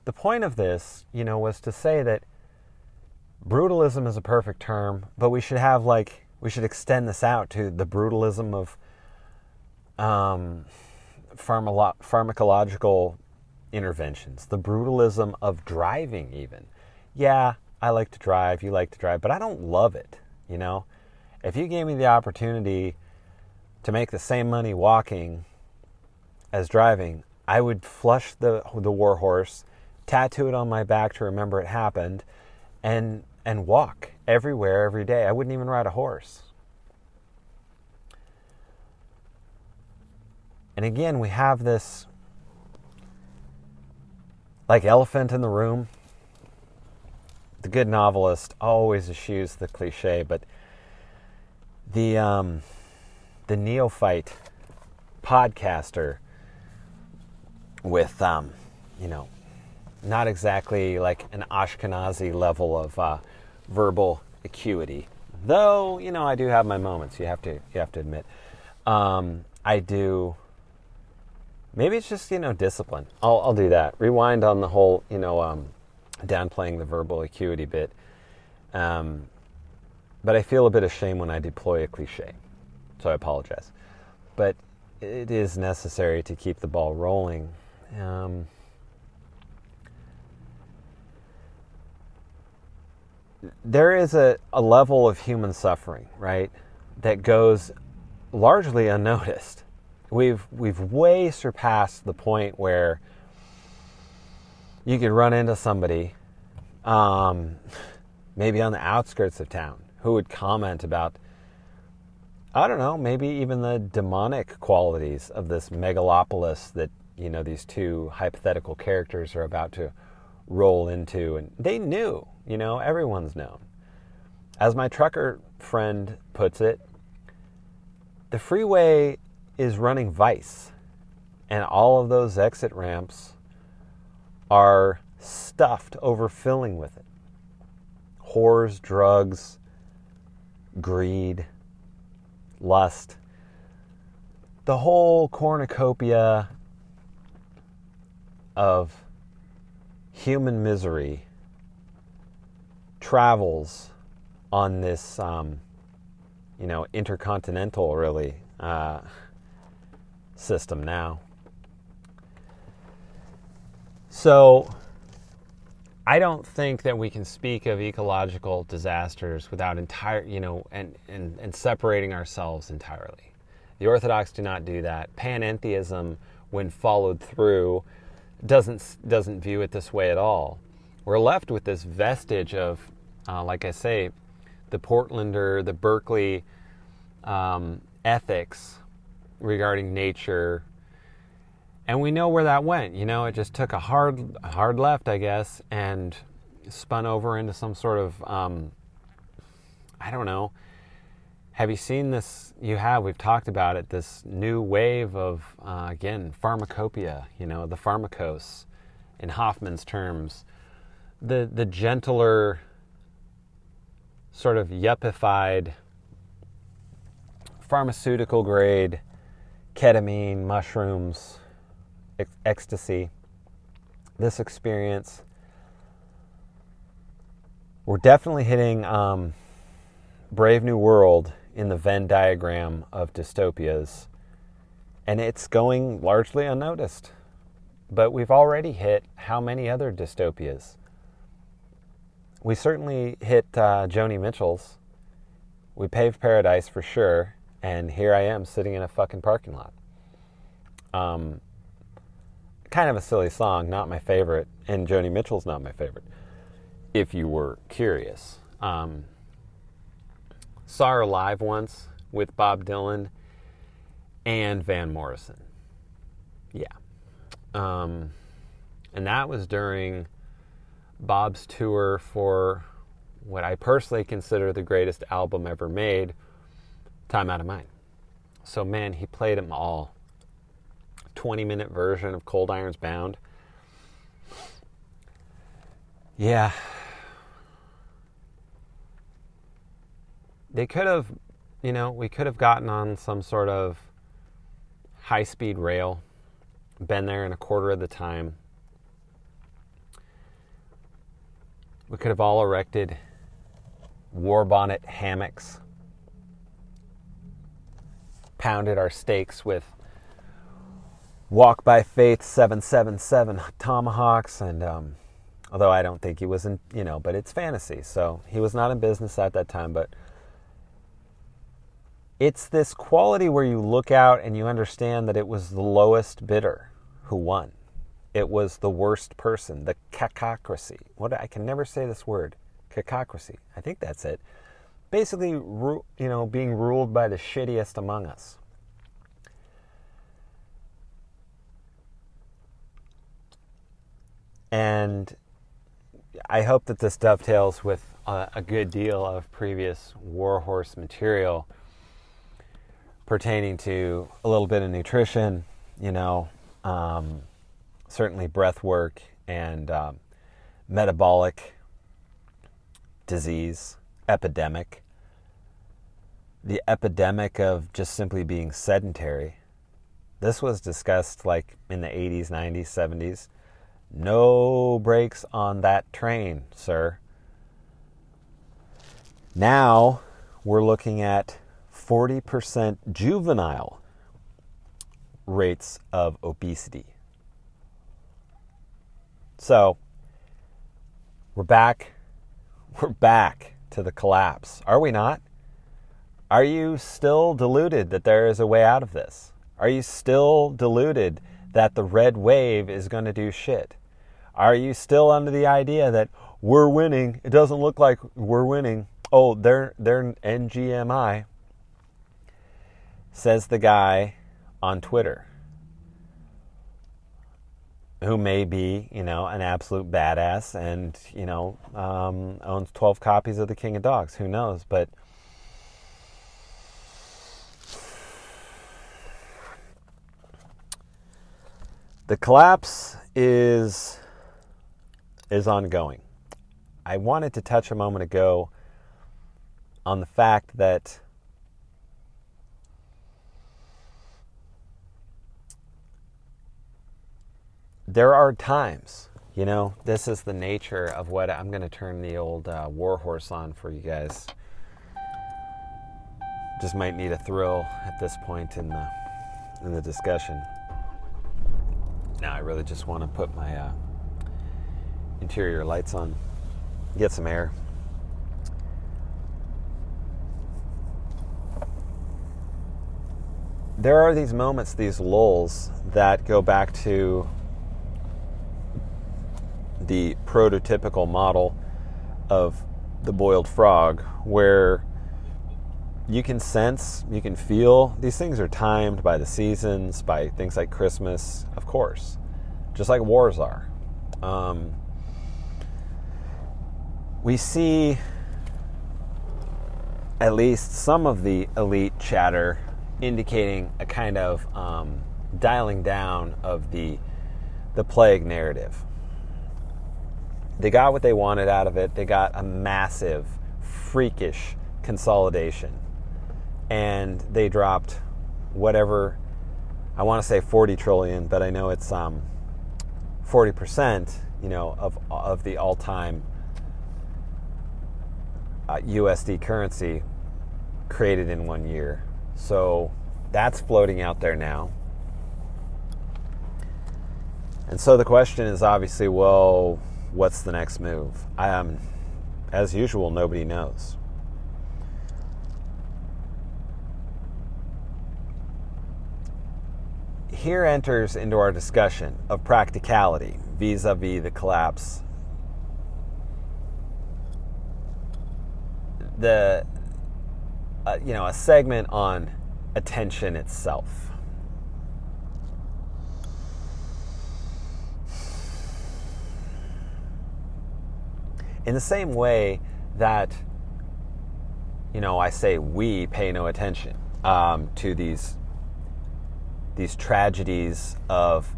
The point of this, you know, was to say that brutalism is a perfect term, but we should have like we should extend this out to the brutalism of um, pharmalo- pharmacological interventions, the brutalism of driving, even. Yeah, I like to drive, you like to drive, but I don't love it, you know? If you gave me the opportunity to make the same money walking as driving, I would flush the, the war horse, tattoo it on my back to remember it happened, and, and walk everywhere every day. I wouldn't even ride a horse. And again, we have this like elephant in the room. The good novelist always eschews the cliche, but the um, the neophyte podcaster with um, you know not exactly like an Ashkenazi level of uh, verbal acuity, though you know I do have my moments. You have to you have to admit. Um, I do Maybe it's just you know discipline. I'll I'll do that. Rewind on the whole you know um, downplaying the verbal acuity bit. Um, but I feel a bit of shame when I deploy a cliche, so I apologize. But it is necessary to keep the ball rolling. Um, there is a, a level of human suffering, right, that goes largely unnoticed. We've we've way surpassed the point where you could run into somebody, um, maybe on the outskirts of town, who would comment about, I don't know, maybe even the demonic qualities of this megalopolis that you know these two hypothetical characters are about to roll into, and they knew, you know, everyone's known. As my trucker friend puts it, the freeway is running Vice, and all of those exit ramps are stuffed, overfilling with it. Whores, drugs, greed, lust, the whole cornucopia of human misery travels on this, um, you know, intercontinental really uh, system now. So, I don't think that we can speak of ecological disasters without entire, you know, and, and, and separating ourselves entirely. The Orthodox do not do that. Panentheism, when followed through, doesn't doesn't view it this way at all. We're left with this vestige of, uh, like I say, the Portlander, the Berkeley um, ethics regarding nature, and we know where that went. You know, it just took a hard hard left, I guess, and spun over into some sort of um, I don't know. Have you seen this? You have. We've talked about it. This new wave of uh, again pharmacopoeia. You know, the pharmacos, in Hoffman's terms, the the gentler, sort of yuppified, pharmaceutical grade, ketamine, mushrooms ec- ecstasy, this experience, we're definitely hitting um, Brave New World in the Venn diagram of dystopias, and it's going largely unnoticed. But we've already hit how many other dystopias? We certainly hit uh, Joni Mitchell's. We paved paradise for sure, and here I am sitting in a fucking parking lot. Um, kind of a silly song, not my favorite, and Joni Mitchell's not my favorite. If you were curious, um, saw her live once with Bob Dylan and Van Morrison. Yeah, um, and that was during Bob's tour for what I personally consider the greatest album ever made, Time Out of Mind. So man, he played them all 20 minute version of Cold Irons Bound. Yeah. They could have, you know, we could have gotten on some sort of high speed rail, been there in a quarter of the time. We could have all erected war bonnet hammocks, pounded our stakes with Walk by Faith 777 Tomahawks, and um, although I don't think he was in, you know, but it's fantasy, so he was not in business at that time. But it's this quality where you look out and you understand that it was the lowest bidder who won. It was the worst person, the cacocracy. What I can never say this word, cacocracy. I think that's it. Basically, you know, being ruled by the shittiest among us. And I hope that this dovetails with a, a good deal of previous Warhorse material pertaining to a little bit of nutrition, you know, um, certainly breath work and um, metabolic disease epidemic, the epidemic of just simply being sedentary. This was discussed like in the 80s, 90s, 70s. No brakes on that train, sir. Now we're looking at 40% juvenile rates of obesity. So we're back. We're back to the collapse. Are we not? Are you still deluded that there is a way out of this? Are you still deluded that the red wave is going to do shit? Are you still under the idea that we're winning? It doesn't look like we're winning. Oh, they're they're NGMI. Says the guy on Twitter who may be, you know, an absolute badass and, you know, um, owns 12 copies of The King of Dogs. Who knows? But the collapse is is ongoing. I wanted to touch a moment ago on the fact that there are times You know, this is the nature of what I'm going to turn the old uh, warhorse on for you guys. Just might need a thrill at this point in the in the discussion. Now I really just want to put my uh, interior lights on, get some air. There are these moments, these lulls, that go back to the prototypical model of the boiled frog, where you can sense, you can feel. These things are timed by the seasons, by things like Christmas, of course, just like wars are. Um, we see at least some of the elite chatter indicating a kind of um, dialing down of the the plague narrative. They got what they wanted out of it. They got a massive, freakish consolidation. And they dropped whatever, I want to say 40 trillion, but I know it's um, 40%, you know, of, of the all time uh, USD currency created in one year. So that's floating out there now. And so the question is obviously, well, what's the next move? Um, as usual, nobody knows. Here enters into our discussion of practicality vis a vis the collapse. The, uh, you know, a segment on attention itself. In the same way that, you know, I say we pay no attention um, to these these tragedies of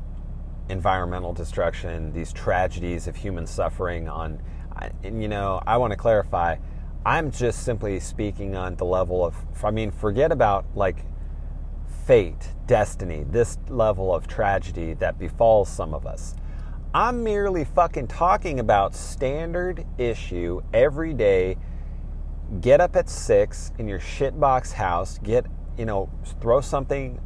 environmental destruction, these tragedies of human suffering. On, and you know, I want to clarify. I'm just simply speaking on the level of. I mean, forget about like fate, destiny, this level of tragedy that befalls some of us. I'm merely fucking talking about standard issue every day. Get up at six in your shitbox house, get, you know, throw something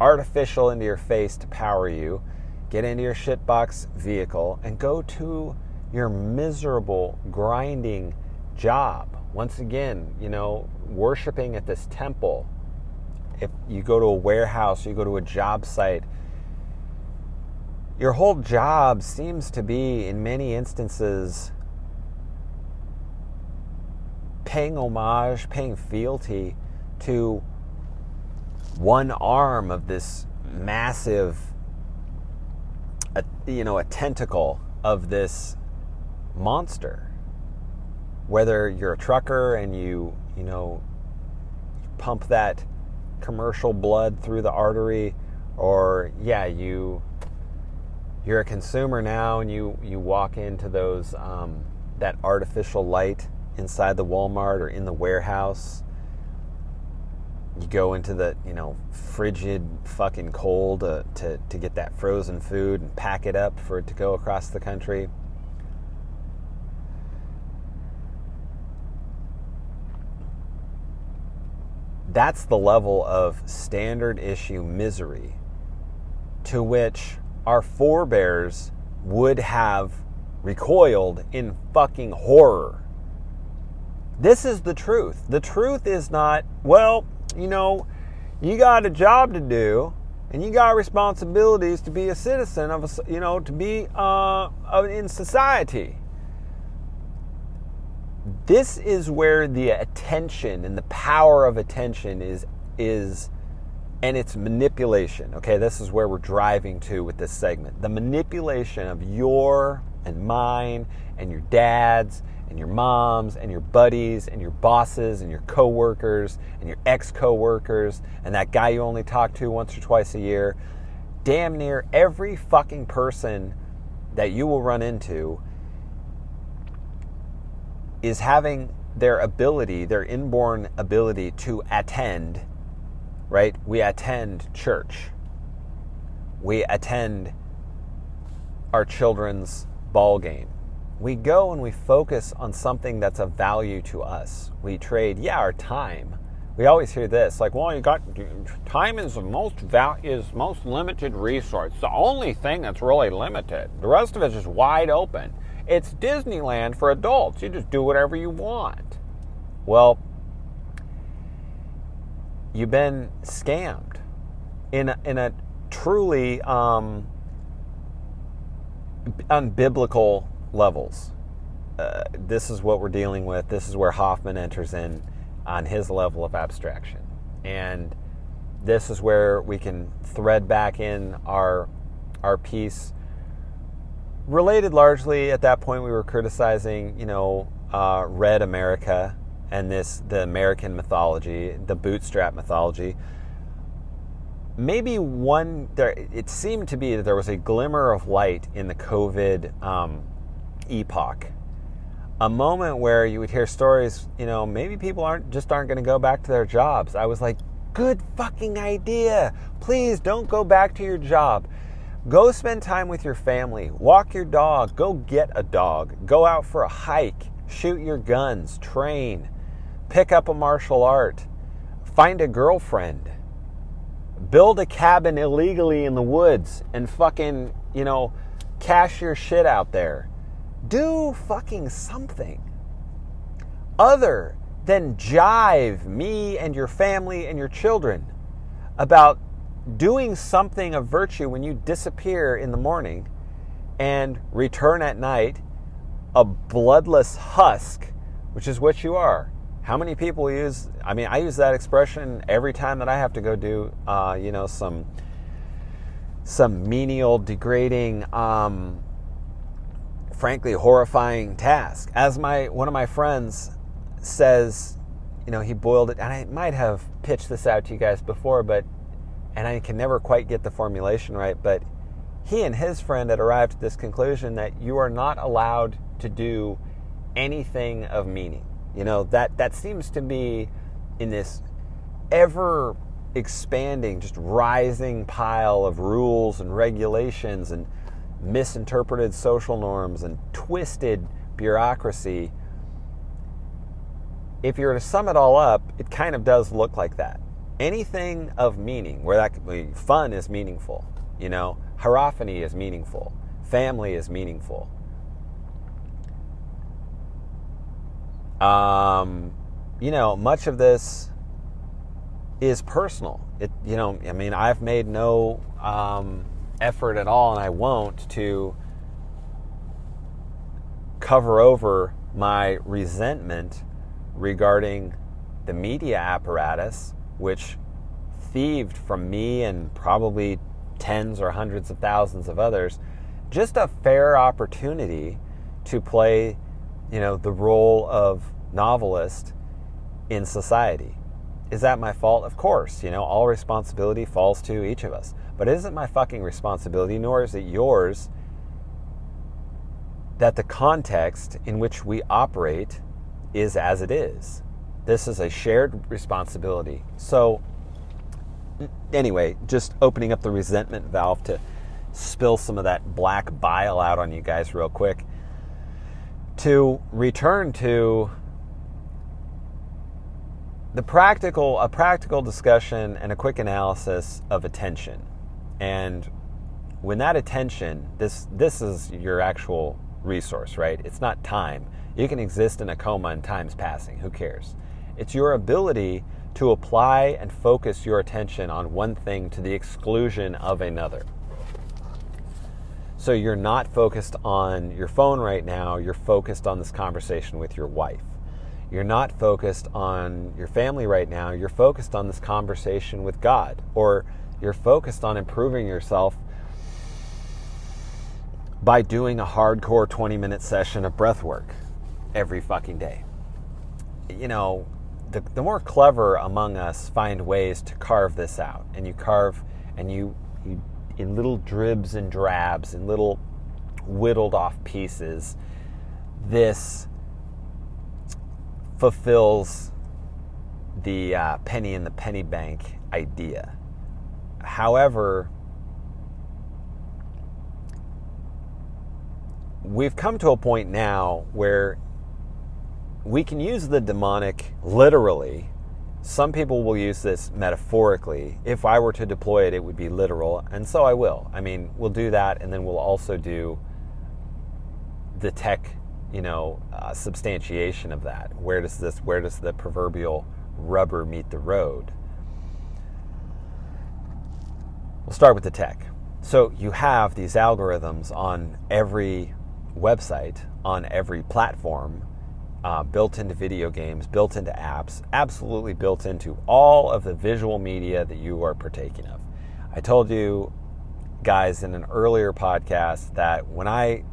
artificial into your face to power you, get into your shitbox vehicle, and go to your miserable, grinding job. Once again, you know, worshiping at this temple. If you go to a warehouse, you go to a job site, your whole job seems to be, in many instances, paying homage, paying fealty to one arm of this massive, you know, a tentacle of this monster. Whether you're a trucker and you, you know, pump that commercial blood through the artery, or yeah, you you're a consumer now and you you walk into those um, that artificial light inside the Walmart or in the warehouse. You go into the you know frigid fucking cold uh, to to get that frozen food and pack it up for it to go across the country. That's the level of standard issue misery to which our forebears would have recoiled in fucking horror. This is the truth. The truth is not, well, you know, you got a job to do and you got responsibilities to be a citizen of a, you know, to be uh, in society. This is where the attention and the power of attention is is and it's manipulation. Okay, this is where we're driving to with this segment. The manipulation of your and mine and your dad's and your mom's and your buddies and your bosses and your coworkers and your ex-coworkers and that guy you only talk to once or twice a year. Damn near every fucking person that you will run into is having their ability, their inborn ability to attend right? We attend church. We attend our children's ball game. We go and we focus on something that's of value to us. We trade, yeah, our time. We always hear this, like, well, you got time is the most val- is most limited resource. It's the only thing that's really limited. The rest of it is just wide open. It's Disneyland for adults. You just do whatever you want. Well, you've been scammed in a, in a truly um, unbiblical levels. Uh, this is what we're dealing with. This is where Hoffman enters in on his level of abstraction. And this is where we can thread back in our our piece related largely at that point we were criticizing you know uh, red america and this the american mythology the bootstrap mythology maybe one there it seemed to be that there was a glimmer of light in the covid um, epoch. A moment where you would hear stories you know maybe people aren't just aren't going to go back to their jobs. I was like good fucking idea. Please don't go back to your job. Go spend time with your family. Walk your dog. Go get a dog. Go out for a hike. Shoot your guns. Train pick up a martial art find a girlfriend build a cabin illegally in the woods and fucking, you know, cash your shit out there. Do fucking something other than jive me and your family and your children about doing something of virtue when you disappear in the morning and return at night a bloodless husk, which is what you are. How many people use? I mean, I use that expression every time that I have to go do, uh, you know, some some menial, degrading, um, frankly horrifying task. As my one of my friends says, you know, he boiled it, and I might have pitched this out to you guys before, but and I can never quite get the formulation right, but he and his friend had arrived at this conclusion that you are not allowed to do anything of meaning. You know, that, that seems to be in this ever expanding, just rising pile of rules and regulations and misinterpreted social norms and twisted bureaucracy. If you're to sum it all up, it kind of does look like that. Anything of meaning, where that be fun is meaningful, you know, hierophany is meaningful, family is meaningful, Um, you know, much of this is personal. It, you know, I mean, I've made no um, effort at all, and I won't to cover over my resentment regarding the media apparatus, which thieved from me and probably tens or hundreds of thousands of others, just a fair opportunity to play you know, the role of novelist in society. Is that my fault? Of course. You know, all responsibility falls to each of us. But it isn't my fucking responsibility, nor is it yours, that the context in which we operate is as it is. This is a shared responsibility. So, anyway, just opening up the resentment valve to spill some of that black bile out on you guys real quick to return to the practical a practical discussion and a quick analysis of attention. And when that attention this this is your actual resource right? It's not time. You can exist in a coma and time's passing. Who cares? It's your ability to apply and focus your attention on one thing to the exclusion of another so you're not focused on your phone right now, you're focused on this conversation with your wife. You're not focused on your family right now, you're focused on this conversation with God. Or you're focused on improving yourself by doing a hardcore 20 minute session of breath work every fucking day. You know, the, the more clever among us find ways to carve this out, and you carve and you, you in little dribs and drabs, in little whittled off pieces, this fulfills the uh, penny in the penny bank idea. However, we've come to a point now where we can use the demonic literally. Some people will use this metaphorically. If I were to deploy it, it would be literal, and so I will. I mean, we'll do that, and then we'll also do the tech, you know, uh, substantiation of that. Where does this? Where does the proverbial rubber meet the road? We'll start with the tech. So you have these algorithms on every website, on every platform, uh, built into video games, built into apps, absolutely built into all of the visual media that you are partaking of. I told you guys in an earlier podcast that when I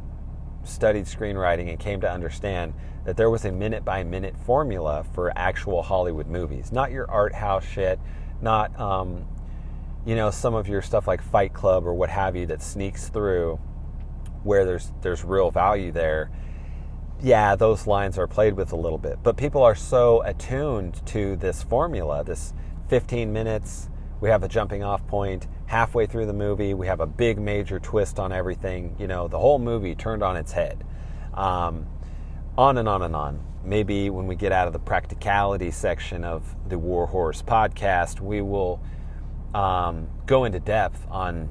studied screenwriting and came to understand that there was a minute by minute formula for actual Hollywood movies, not your art house shit, not um, you know some of your stuff like Fight Club or what have you that sneaks through where there's there's real value there yeah those lines are played with a little bit but people are so attuned to this formula this 15 minutes we have a jumping off point halfway through the movie we have a big major twist on everything you know the whole movie turned on its head um, on and on and on maybe when we get out of the practicality section of the Warhorse podcast we will um, go into depth on,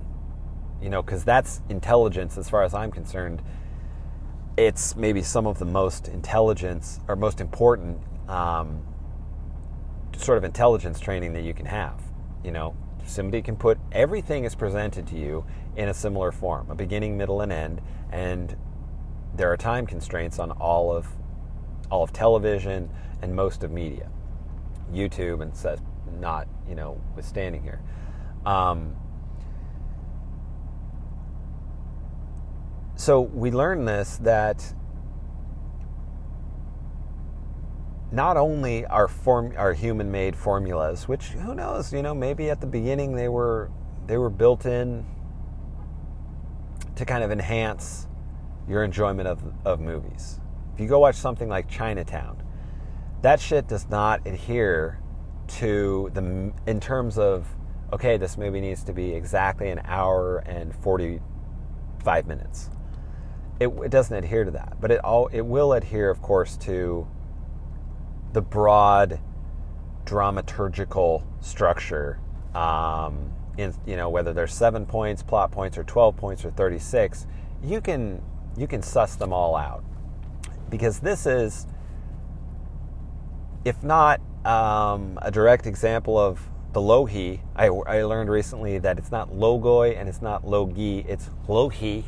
you know, because that's intelligence as far as I'm concerned. It's maybe some of the most intelligence or most important um, sort of intelligence training that you can have. You know, somebody can put everything is presented to you in a similar form, a beginning, middle, and end, and there are time constraints on all of all of television and most of media, YouTube, and says not you know withstanding here. Um, so we learn this that not only are form are human made formulas, which who knows, you know, maybe at the beginning they were they were built in to kind of enhance your enjoyment of, of movies. If you go watch something like Chinatown, that shit does not adhere to the in terms of okay, this movie needs to be exactly an hour and 45 minutes. It, it doesn't adhere to that, but it all it will adhere, of course, to the broad dramaturgical structure. Um, in you know whether there's seven points, plot points, or 12 points, or 36, you can you can suss them all out because this is, if not um, a direct example of the lohi. I, I learned recently that it's not logoi and it's not logi, it's lohi.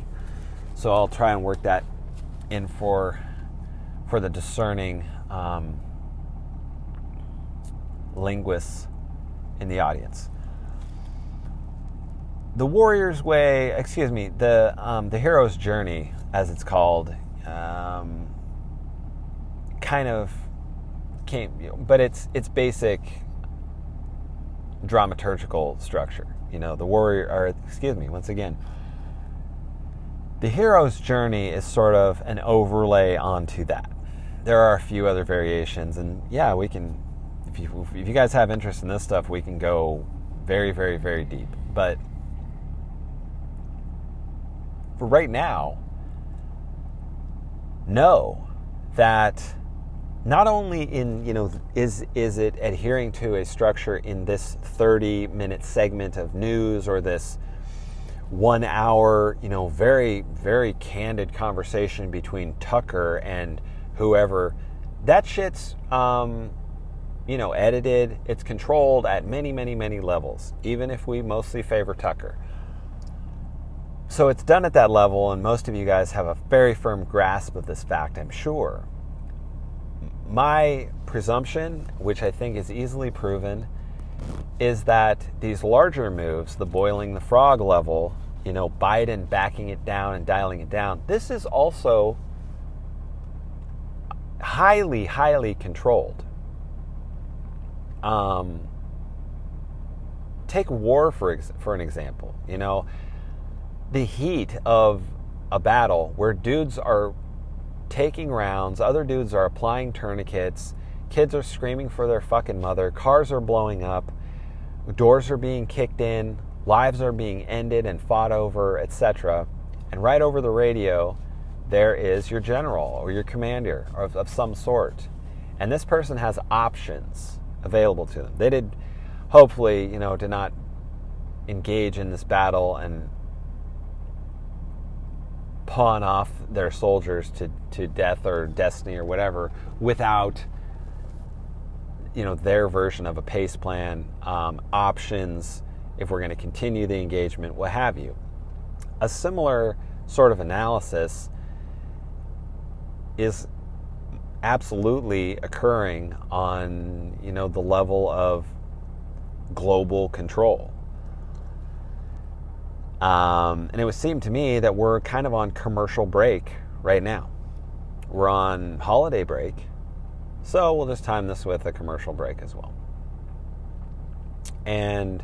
So I'll try and work that in for for the discerning um, linguists in the audience. The warrior's way, excuse me, the um, the hero's journey, as it's called, um, kind of came, but it's it's basic dramaturgical structure. You know, the warrior, or excuse me, once again, the hero's journey is sort of an overlay onto that. There are a few other variations, and yeah, we can. If you if you guys have interest in this stuff, we can go very, very, very deep. But for right now, know that not only in you know is is it adhering to a structure in this 30 minute segment of news or this one hour you know very very candid conversation between tucker and whoever. That shit's um, you know edited. It's controlled at many many many levels even if we mostly favor tucker. So it's done at that level and most of you guys have a very firm grasp of this fact i'm sure. My presumption, which I think is easily proven, is that these larger moves, the boiling the frog level, you know, Biden backing it down and dialing it down, this is also highly, highly controlled. Um, take war for ex- for an example. You know, the heat of a battle where dudes are taking rounds, other dudes are applying tourniquets, kids are screaming for their fucking mother, cars are blowing up, doors are being kicked in, lives are being ended and fought over, etc. And right over the radio, there is your general or your commander of, of some sort. And this person has options available to them. They did, hopefully, you know, did not engage in this battle and pawn off their soldiers to, to death or destiny or whatever without you know their version of a pace plan um, options if we're going to continue the engagement what have you. A similar sort of analysis is absolutely occurring on you know the level of global control. Um, and it would seem to me that we're kind of on commercial break right now. We're on holiday break, so we'll just time this with a commercial break as well. And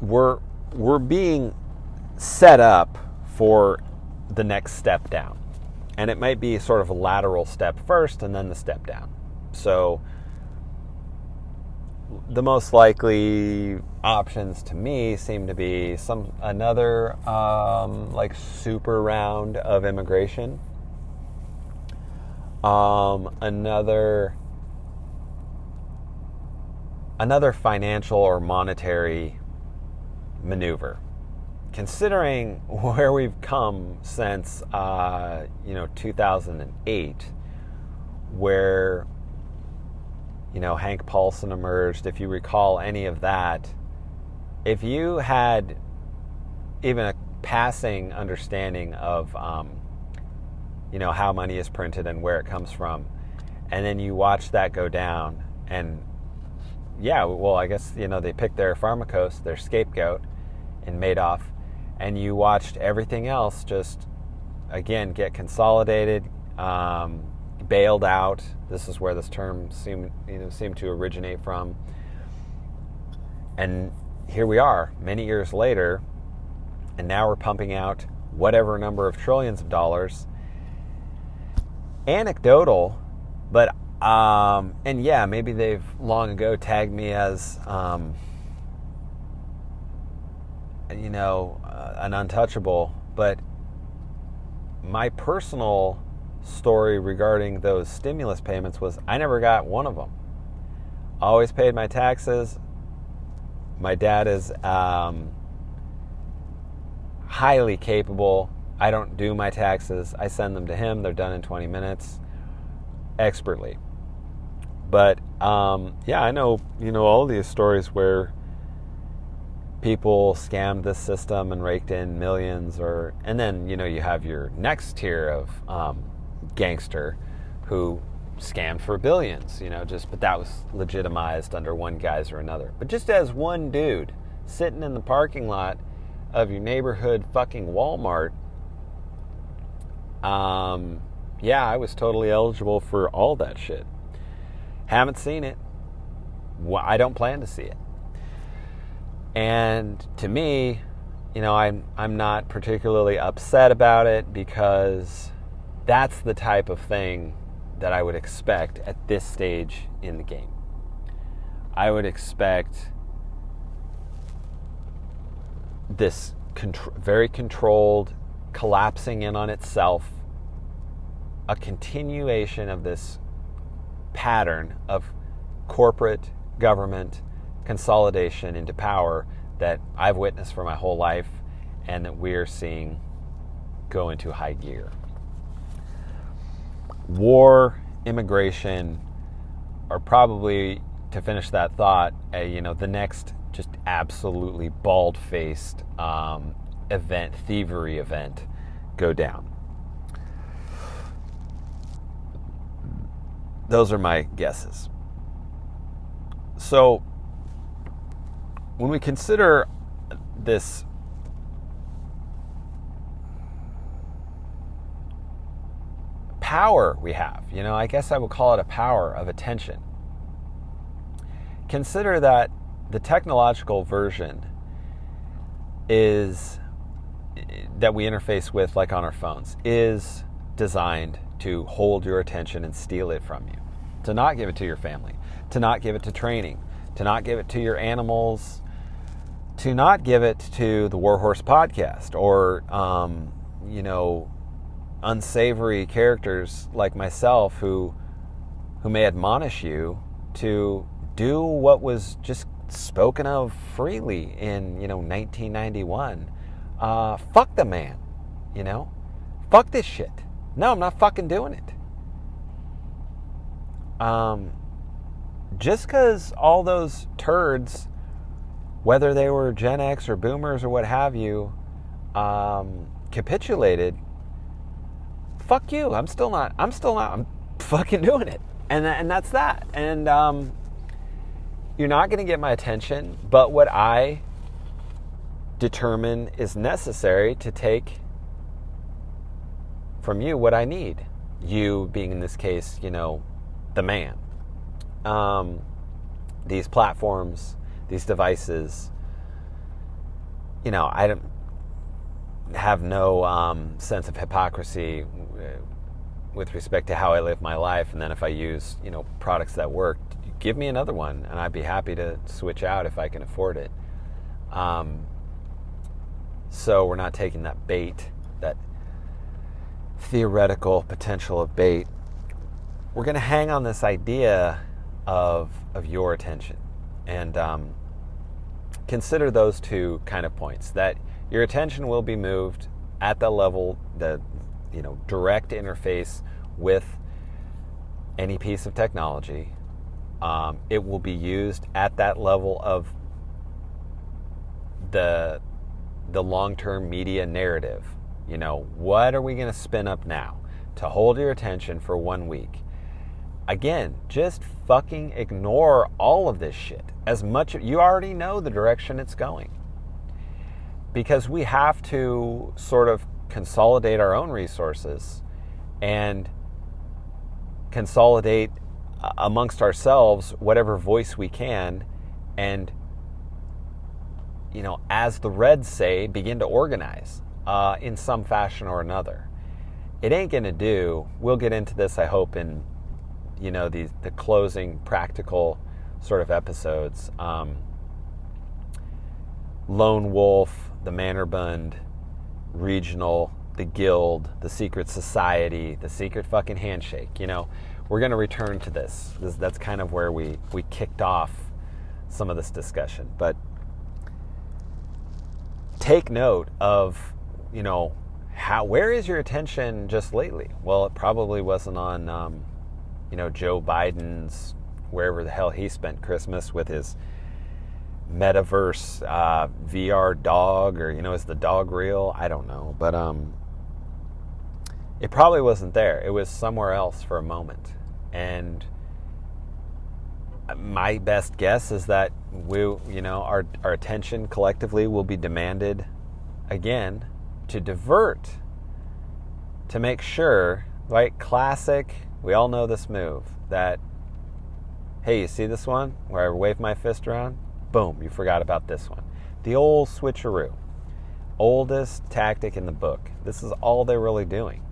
we're we're being set up for the next step down. And it might be sort of a lateral step first and then the step down. So the most likely options to me seem to be some another um, like super round of immigration, um, another another financial or monetary maneuver. Considering where we've come since uh, you know 2008, where you know, Hank Paulson emerged, if you recall any of that, if you had even a passing understanding of, um, you know, how money is printed and where it comes from, and then you watch that go down, and yeah, well, I guess, you know, they picked their pharmakos, their scapegoat, in Madoff, and you watched everything else just, again, get consolidated, um, bailed out. This is where this term seemed you know seemed to originate from. And here we are, many years later, and now we're pumping out whatever number of trillions of dollars. Anecdotal, but um, and yeah, maybe they've long ago tagged me as um, you know uh, an untouchable, but my personal story regarding those stimulus payments was I never got one of them. Always paid my taxes. My dad is um, highly capable. I don't do my taxes. I send them to him. They're done in 20 minutes, expertly. But um, yeah, I know you know all these stories where people scammed this system and raked in millions, or and then you know you have your next tier of um, gangster who scammed for billions, you know, just but that was legitimized under one guise or another. But just as one dude sitting in the parking lot of your neighborhood fucking Walmart, um, yeah, I was totally eligible for all that shit. Haven't seen it. I don't plan to see it. And to me, you know, I'm I'm not particularly upset about it because that's the type of thing that I would expect at this stage in the game. I would expect this contr- very controlled, collapsing in on itself, a continuation of this pattern of corporate government consolidation into power that I've witnessed for my whole life and that we're seeing go into high gear war, immigration are probably to finish that thought, a, you know, the next just absolutely bald faced um, event, thievery event, go down. Those are my guesses. So, when we consider this power we have. You know, I guess I would call it a power of attention. Consider that the technological version is that we interface with like on our phones is designed to hold your attention and steal it from you. To not give it to your family, to not give it to training, to not give it to your animals, to not give it to the Warhorse podcast or, um, you know, unsavory characters like myself who who may admonish you to do what was just spoken of freely in you know 1991 uh, fuck the man you know? Fuck this shit. No i'm not fucking doing it. Um, just because all those turds whether they were gen x or boomers or what have you um, capitulated fuck you i'm still not i'm still not i'm fucking doing it and, and that's that and um, you're not going to get my attention, but what I determine is necessary to take from you what I need. You being in this case, you know, the man. Um, these platforms, these devices, you know, I don't have no um, sense of hypocrisy uh, with respect to how I live my life. And then if I use, you know, products that work, give me another one, and I'd be happy to switch out if I can afford it. Um, so we're not taking that bait, that theoretical potential of bait. We're going to hang on this idea of of your attention, and um, consider those two kind of points. That your attention will be moved at the level, the you know direct interface with any piece of technology um, it will be used at that level of the the long-term media narrative. You know, what are we going to spin up now to hold your attention for one week? Again, just fucking ignore all of this shit. As much you already know the direction it's going. Because we have to sort of consolidate our own resources and consolidate amongst ourselves whatever voice we can and you know as the reds say begin to organize uh, in some fashion or another. It ain't gonna do. We'll get into this i hope in you know the, the closing practical sort of episodes. Um, lone wolf the Männerbund regional the guild the secret society the secret fucking handshake you know we're going to return to this. this. That's kind of where we, we kicked off some of this discussion. But take note of, you know, how where is your attention just lately? Well, it probably wasn't on, um, you know, Joe Biden's wherever the hell he spent Christmas with his metaverse uh, VR dog, or you know, is the dog real? I don't know, but um, it probably wasn't there. It was somewhere else for a moment. And my best guess is that we, you know, our, our attention collectively will be demanded again to divert, to make sure, right? Classic, we all know this move that, hey, you see this one where I wave my fist around? Boom, you forgot about this one. The old switcheroo, oldest tactic in the book. This is all they're really doing.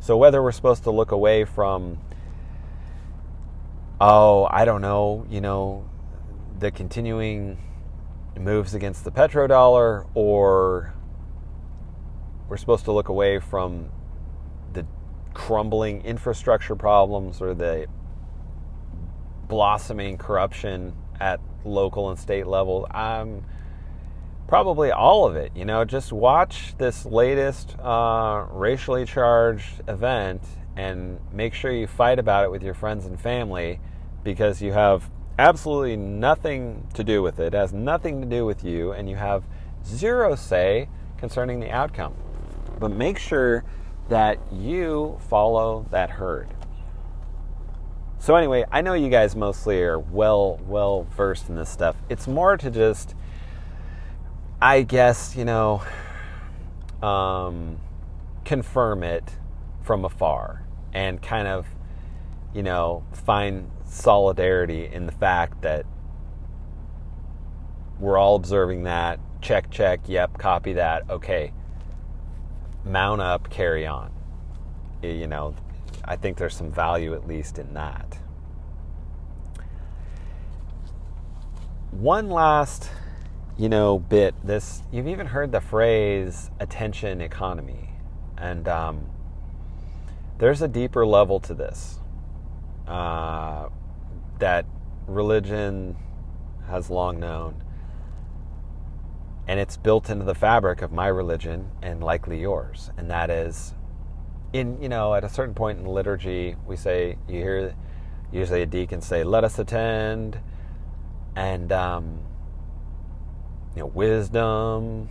So whether we're supposed to look away from oh, I don't know, you know, the continuing moves against the petrodollar, or we're supposed to look away from the crumbling infrastructure problems or the blossoming corruption at local and state level. Um, probably all of it. You know, just watch this latest uh, racially charged event and make sure you fight about it with your friends and family because you have absolutely nothing to do with it. It has nothing to do with you, and you have zero say concerning the outcome. But make sure that you follow that herd. So anyway, I know you guys mostly are well well versed in this stuff. It's more to just I guess, you know, um, confirm it from afar and kind of, you know, find solidarity in the fact that we're all observing that. Check, check, yep, copy that. Okay. Mount up, carry on. You know, I think there's some value at least in that. One last you know, bit this. You've even heard the phrase "attention economy," and um, there's a deeper level to this uh, that religion has long known, and it's built into the fabric of my religion and likely yours, and that is, in you know, at a certain point in the liturgy, we say you hear usually a deacon say, "Let us attend," and um, you know, wisdom.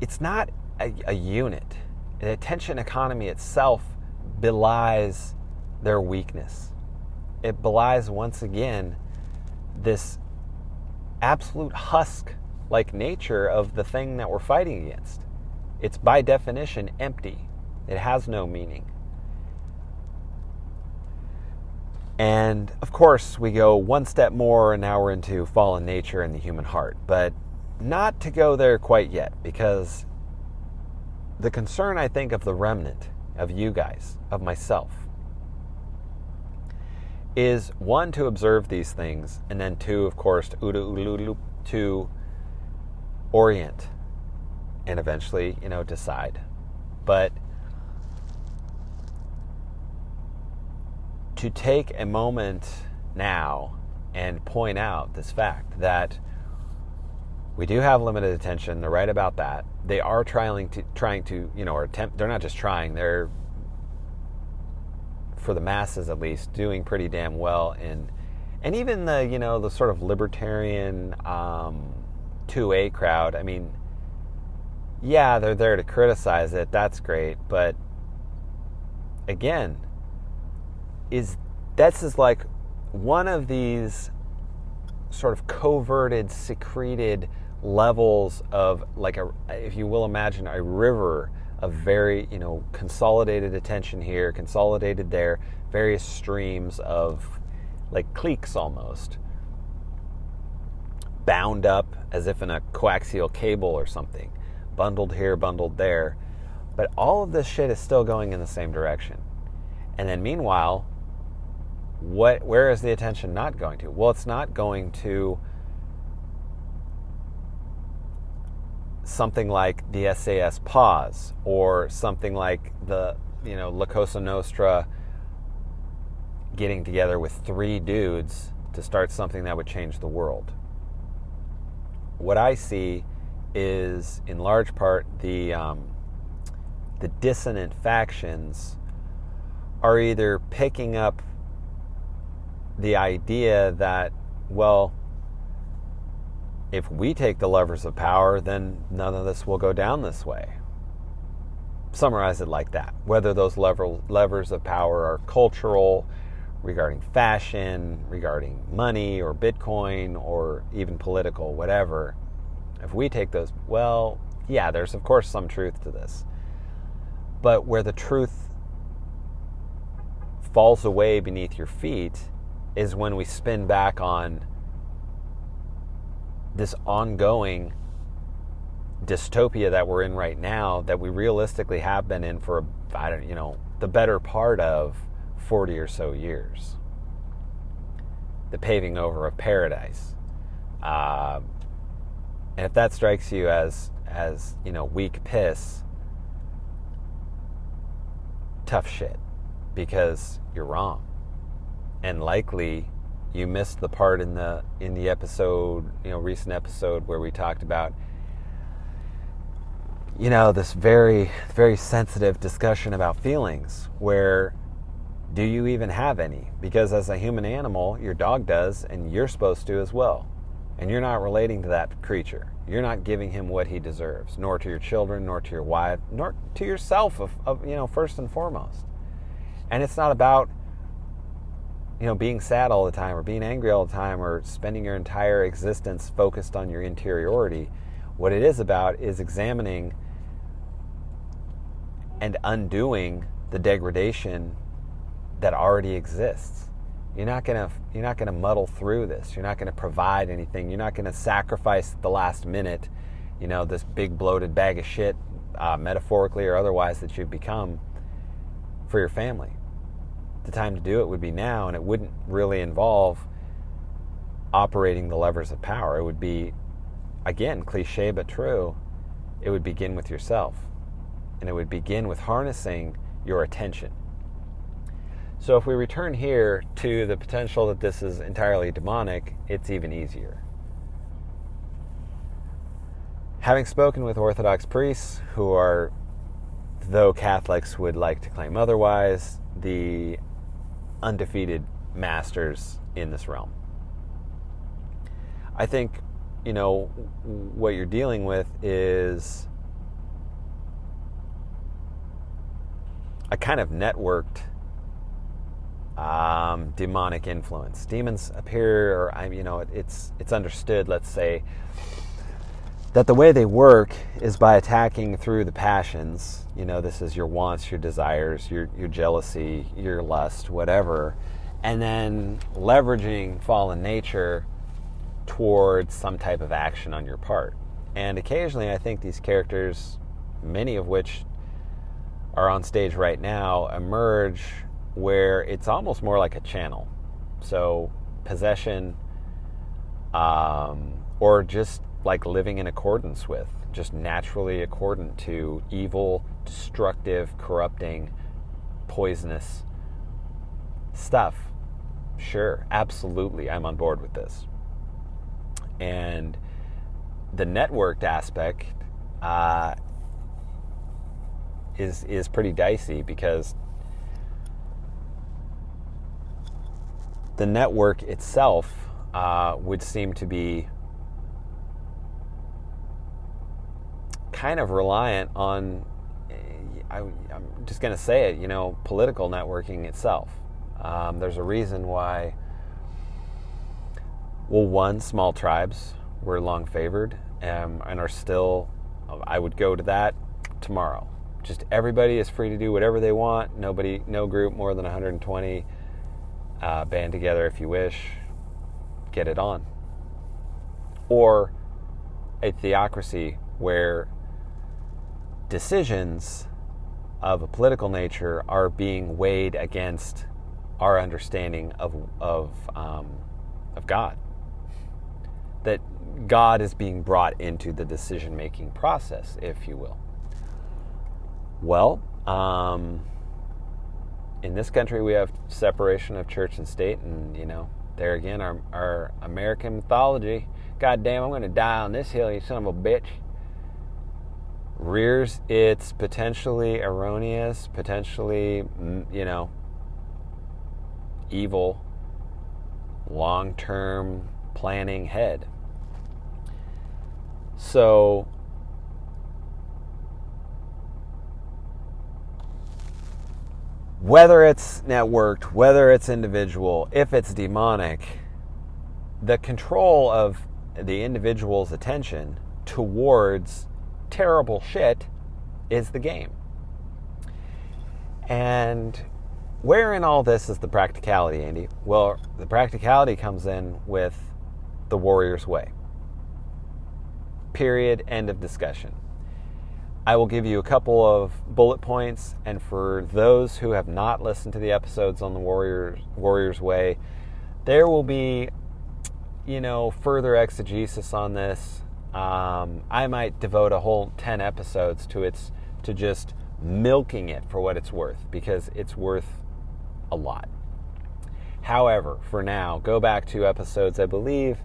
It's not a, a unit. The attention economy itself belies their weakness. It belies once again this absolute husk like nature of the thing that we're fighting against. It's by definition empty, it has no meaning. And of course, we go one step more, and now we're into fallen nature and the human heart. But not to go there quite yet, because the concern, I think, of the remnant, of you guys, of myself, is one, to observe these things, and then two, of course, to, orient and eventually, you know, decide. But to take a moment now and point out this fact that we do have limited attention. They're right about that. They are trying to trying to you know or attempt. They're not just trying. They're for the masses at least doing pretty damn well in and even the you know the sort of libertarian um, 2A crowd. I mean, yeah, they're there to criticize it. That's great, but again, is this is like one of these sort of coverted, secreted levels of like a, if you will imagine a river of very, you know, consolidated attention here, consolidated there, various streams of like cliques almost bound up as if in a coaxial cable or something, bundled here, bundled there. But all of this shit is still going in the same direction. And then meanwhile, what where is the attention not going to? Well, it's not going to something like the SAS pause or something like the you know La Cosa Nostra getting together with three dudes to start something that would change the world. What I see is, in large part, the um, the dissonant factions are either picking up the idea that, well, if we take the levers of power, then none of this will go down this way. Summarize it like that. Whether those lever, levers of power are cultural, regarding fashion, regarding money or Bitcoin, or even political, whatever, if we take those, well, yeah, there's of course some truth to this. But where the truth falls away beneath your feet is when we spin back on this ongoing dystopia that we're in right now that we realistically have been in for I don't you know the better part of 40 or so years. The paving over of paradise. Uh, and if that strikes you as as you know weak piss tough shit because you're wrong. And likely you missed the part in the in the episode, you know, recent episode where we talked about you know, this very very sensitive discussion about feelings where do you even have any? Because as a human animal, your dog does and you're supposed to as well. And you're not relating to that creature. You're not giving him what he deserves, nor to your children, nor to your wife, nor to yourself of, of you know, first and foremost. And it's not about you know, being sad all the time or being angry all the time or spending your entire existence focused on your interiority. What it is about is examining and undoing the degradation that already exists. You're not gonna you're not gonna muddle through this. You're not gonna provide anything. You're not gonna sacrifice the last minute, you know, this big bloated bag of shit, uh, metaphorically or otherwise, that you've become for your family the time to do it would be now, and it wouldn't really involve operating the levers of power. It would be, again, cliche but true, it would begin with yourself. And it would begin with harnessing your attention. So if we return here to the potential that this is entirely demonic, it's even easier. Having spoken with Orthodox priests who are, though Catholics would like to claim otherwise, the undefeated masters in this realm. I think, you know, what you're dealing with is a kind of networked um, demonic influence. Demons appear, or you know, it's it's understood. Let's say that the way they work is by attacking through the passions. You know, this is your wants, your desires, your your jealousy, your lust, whatever, and then leveraging fallen nature towards some type of action on your part. And occasionally, I think these characters, many of which are on stage right now, emerge where it's almost more like a channel. So, possession, um, or just like living in accordance with, just naturally accordant to evil, destructive, corrupting, poisonous stuff. Sure, absolutely, I'm on board with this. And the networked aspect uh, is is pretty dicey because the network itself uh, would seem to be kind of reliant on, I, am just going to say it, you know, political networking itself. Um, there's a reason why, well, one, small tribes were long favored um, and are still, I would go to that tomorrow. Just everybody is free to do whatever they want. Nobody, no group more than 120. Uh, band together if you wish. Get it on. Or a theocracy where decisions of a political nature are being weighed against our understanding of of um, of God. That God is being brought into the decision making process, if you will. Well, um, in this country, we have separation of church and state, and you know, there again, our our American mythology. God damn, I'm going to die on this hill, you son of a bitch rears its potentially erroneous, potentially, mm, you know, evil, long term planning head. So, whether it's networked, whether it's individual, if it's demonic, the control of the individual's attention towards terrible shit is the game. And where in all this is the practicality, Andy? Well, the practicality comes in with the warrior's way. Period. End of discussion. I will give you a couple of bullet points, and for those who have not listened to the episodes on the warrior's warrior's way, there will be, you know, further exegesis on this um, I might devote a whole 10 episodes to its to just milking it for what it's worth because it's worth a lot. However, for now, go back to episodes I believe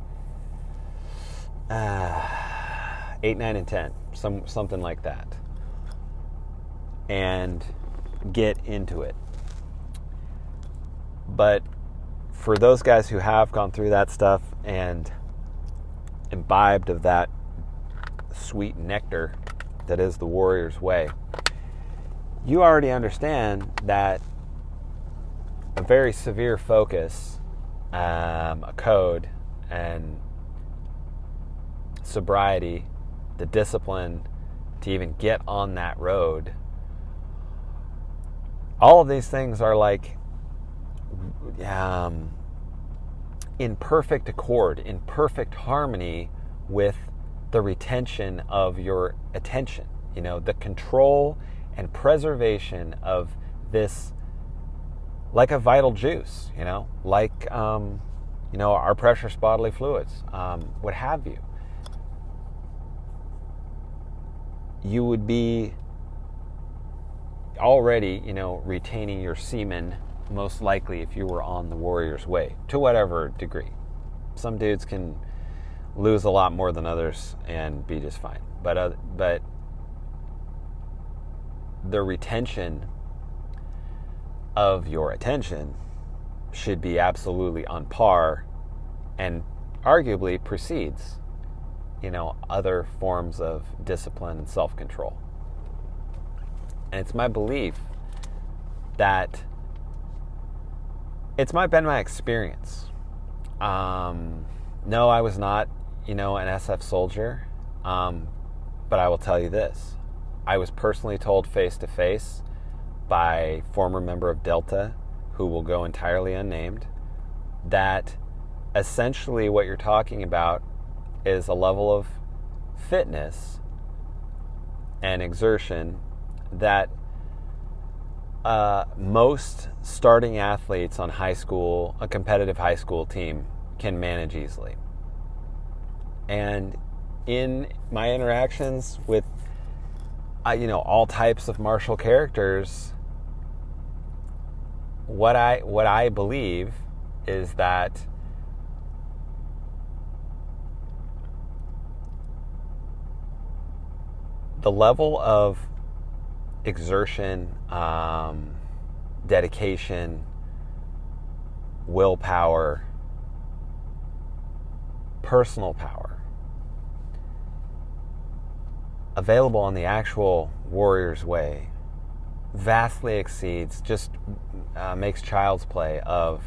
uh, 8, 9 and 10, some something like that. And get into it. But for those guys who have gone through that stuff and imbibed of that sweet nectar that is the warrior's way, you already understand that a very severe focus, um, a code, and sobriety, the discipline to even get on that road, all of these things are like um, in perfect accord, in perfect harmony with the retention of your attention. You know, the control and preservation of this like a vital juice, you know, like um, you know our precious bodily fluids, um, what have you. You would be already, you know, retaining your semen most likely if you were on the warrior's way to whatever degree. Some dudes can lose a lot more than others and be just fine, but uh, but the retention of your attention should be absolutely on par and arguably precedes you know other forms of discipline and self-control and it's my belief that it's my been my experience. Um, no i was not you know an sf soldier. Um, but i will tell you this. I was personally told face to face by former member of Delta, who will go entirely unnamed, that essentially what you're talking about is a level of fitness and exertion that uh, most starting athletes on high school, a competitive high school team, can manage easily. And in my interactions with, uh, you know, all types of martial characters, what I what I believe is that the level of exertion, um, dedication, willpower, personal power available on the actual warrior's way vastly exceeds, just uh, makes child's play of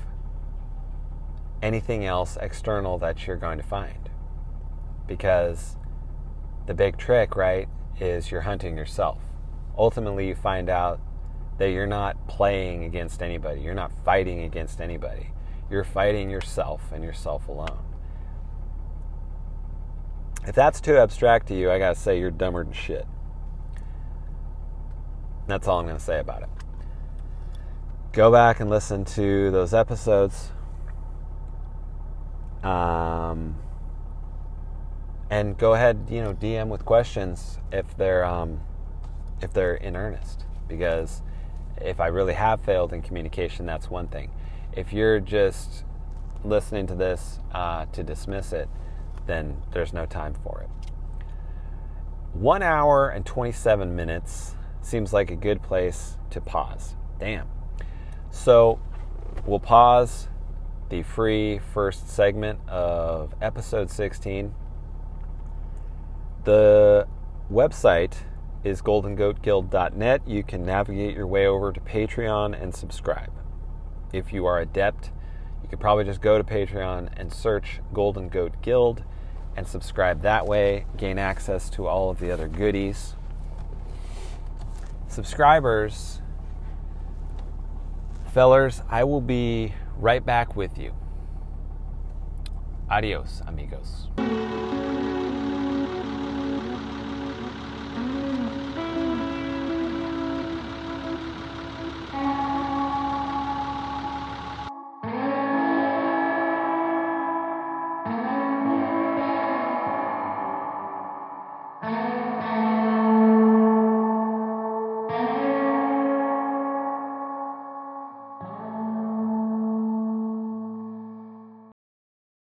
anything else external that you're going to find. Because the big trick, right, is you're hunting yourself. Ultimately, you find out that you're not playing against anybody, you're not fighting against anybody. You're fighting yourself and yourself alone. If that's too abstract to you, I gotta say you're dumber than shit. That's all I'm to say about it. Go back and listen to those episodes. Um, and go ahead, you know, DM with questions if they're um, if they're in earnest. Because if I really have failed in communication, that's one thing. If you're just listening to this uh, to dismiss it, then there's no time for it. One hour and 27 minutes seems like a good place to pause. Damn. So we'll pause the free first segment of episode 16. The website is goldengoatguild.net. You can navigate your way over to Patreon and subscribe. If you are adept, you could probably just go to Patreon and search Golden Goat Guild and subscribe that way, gain access to all of the other goodies subscribers, fellers, I will be right back with you. Adios, amigos.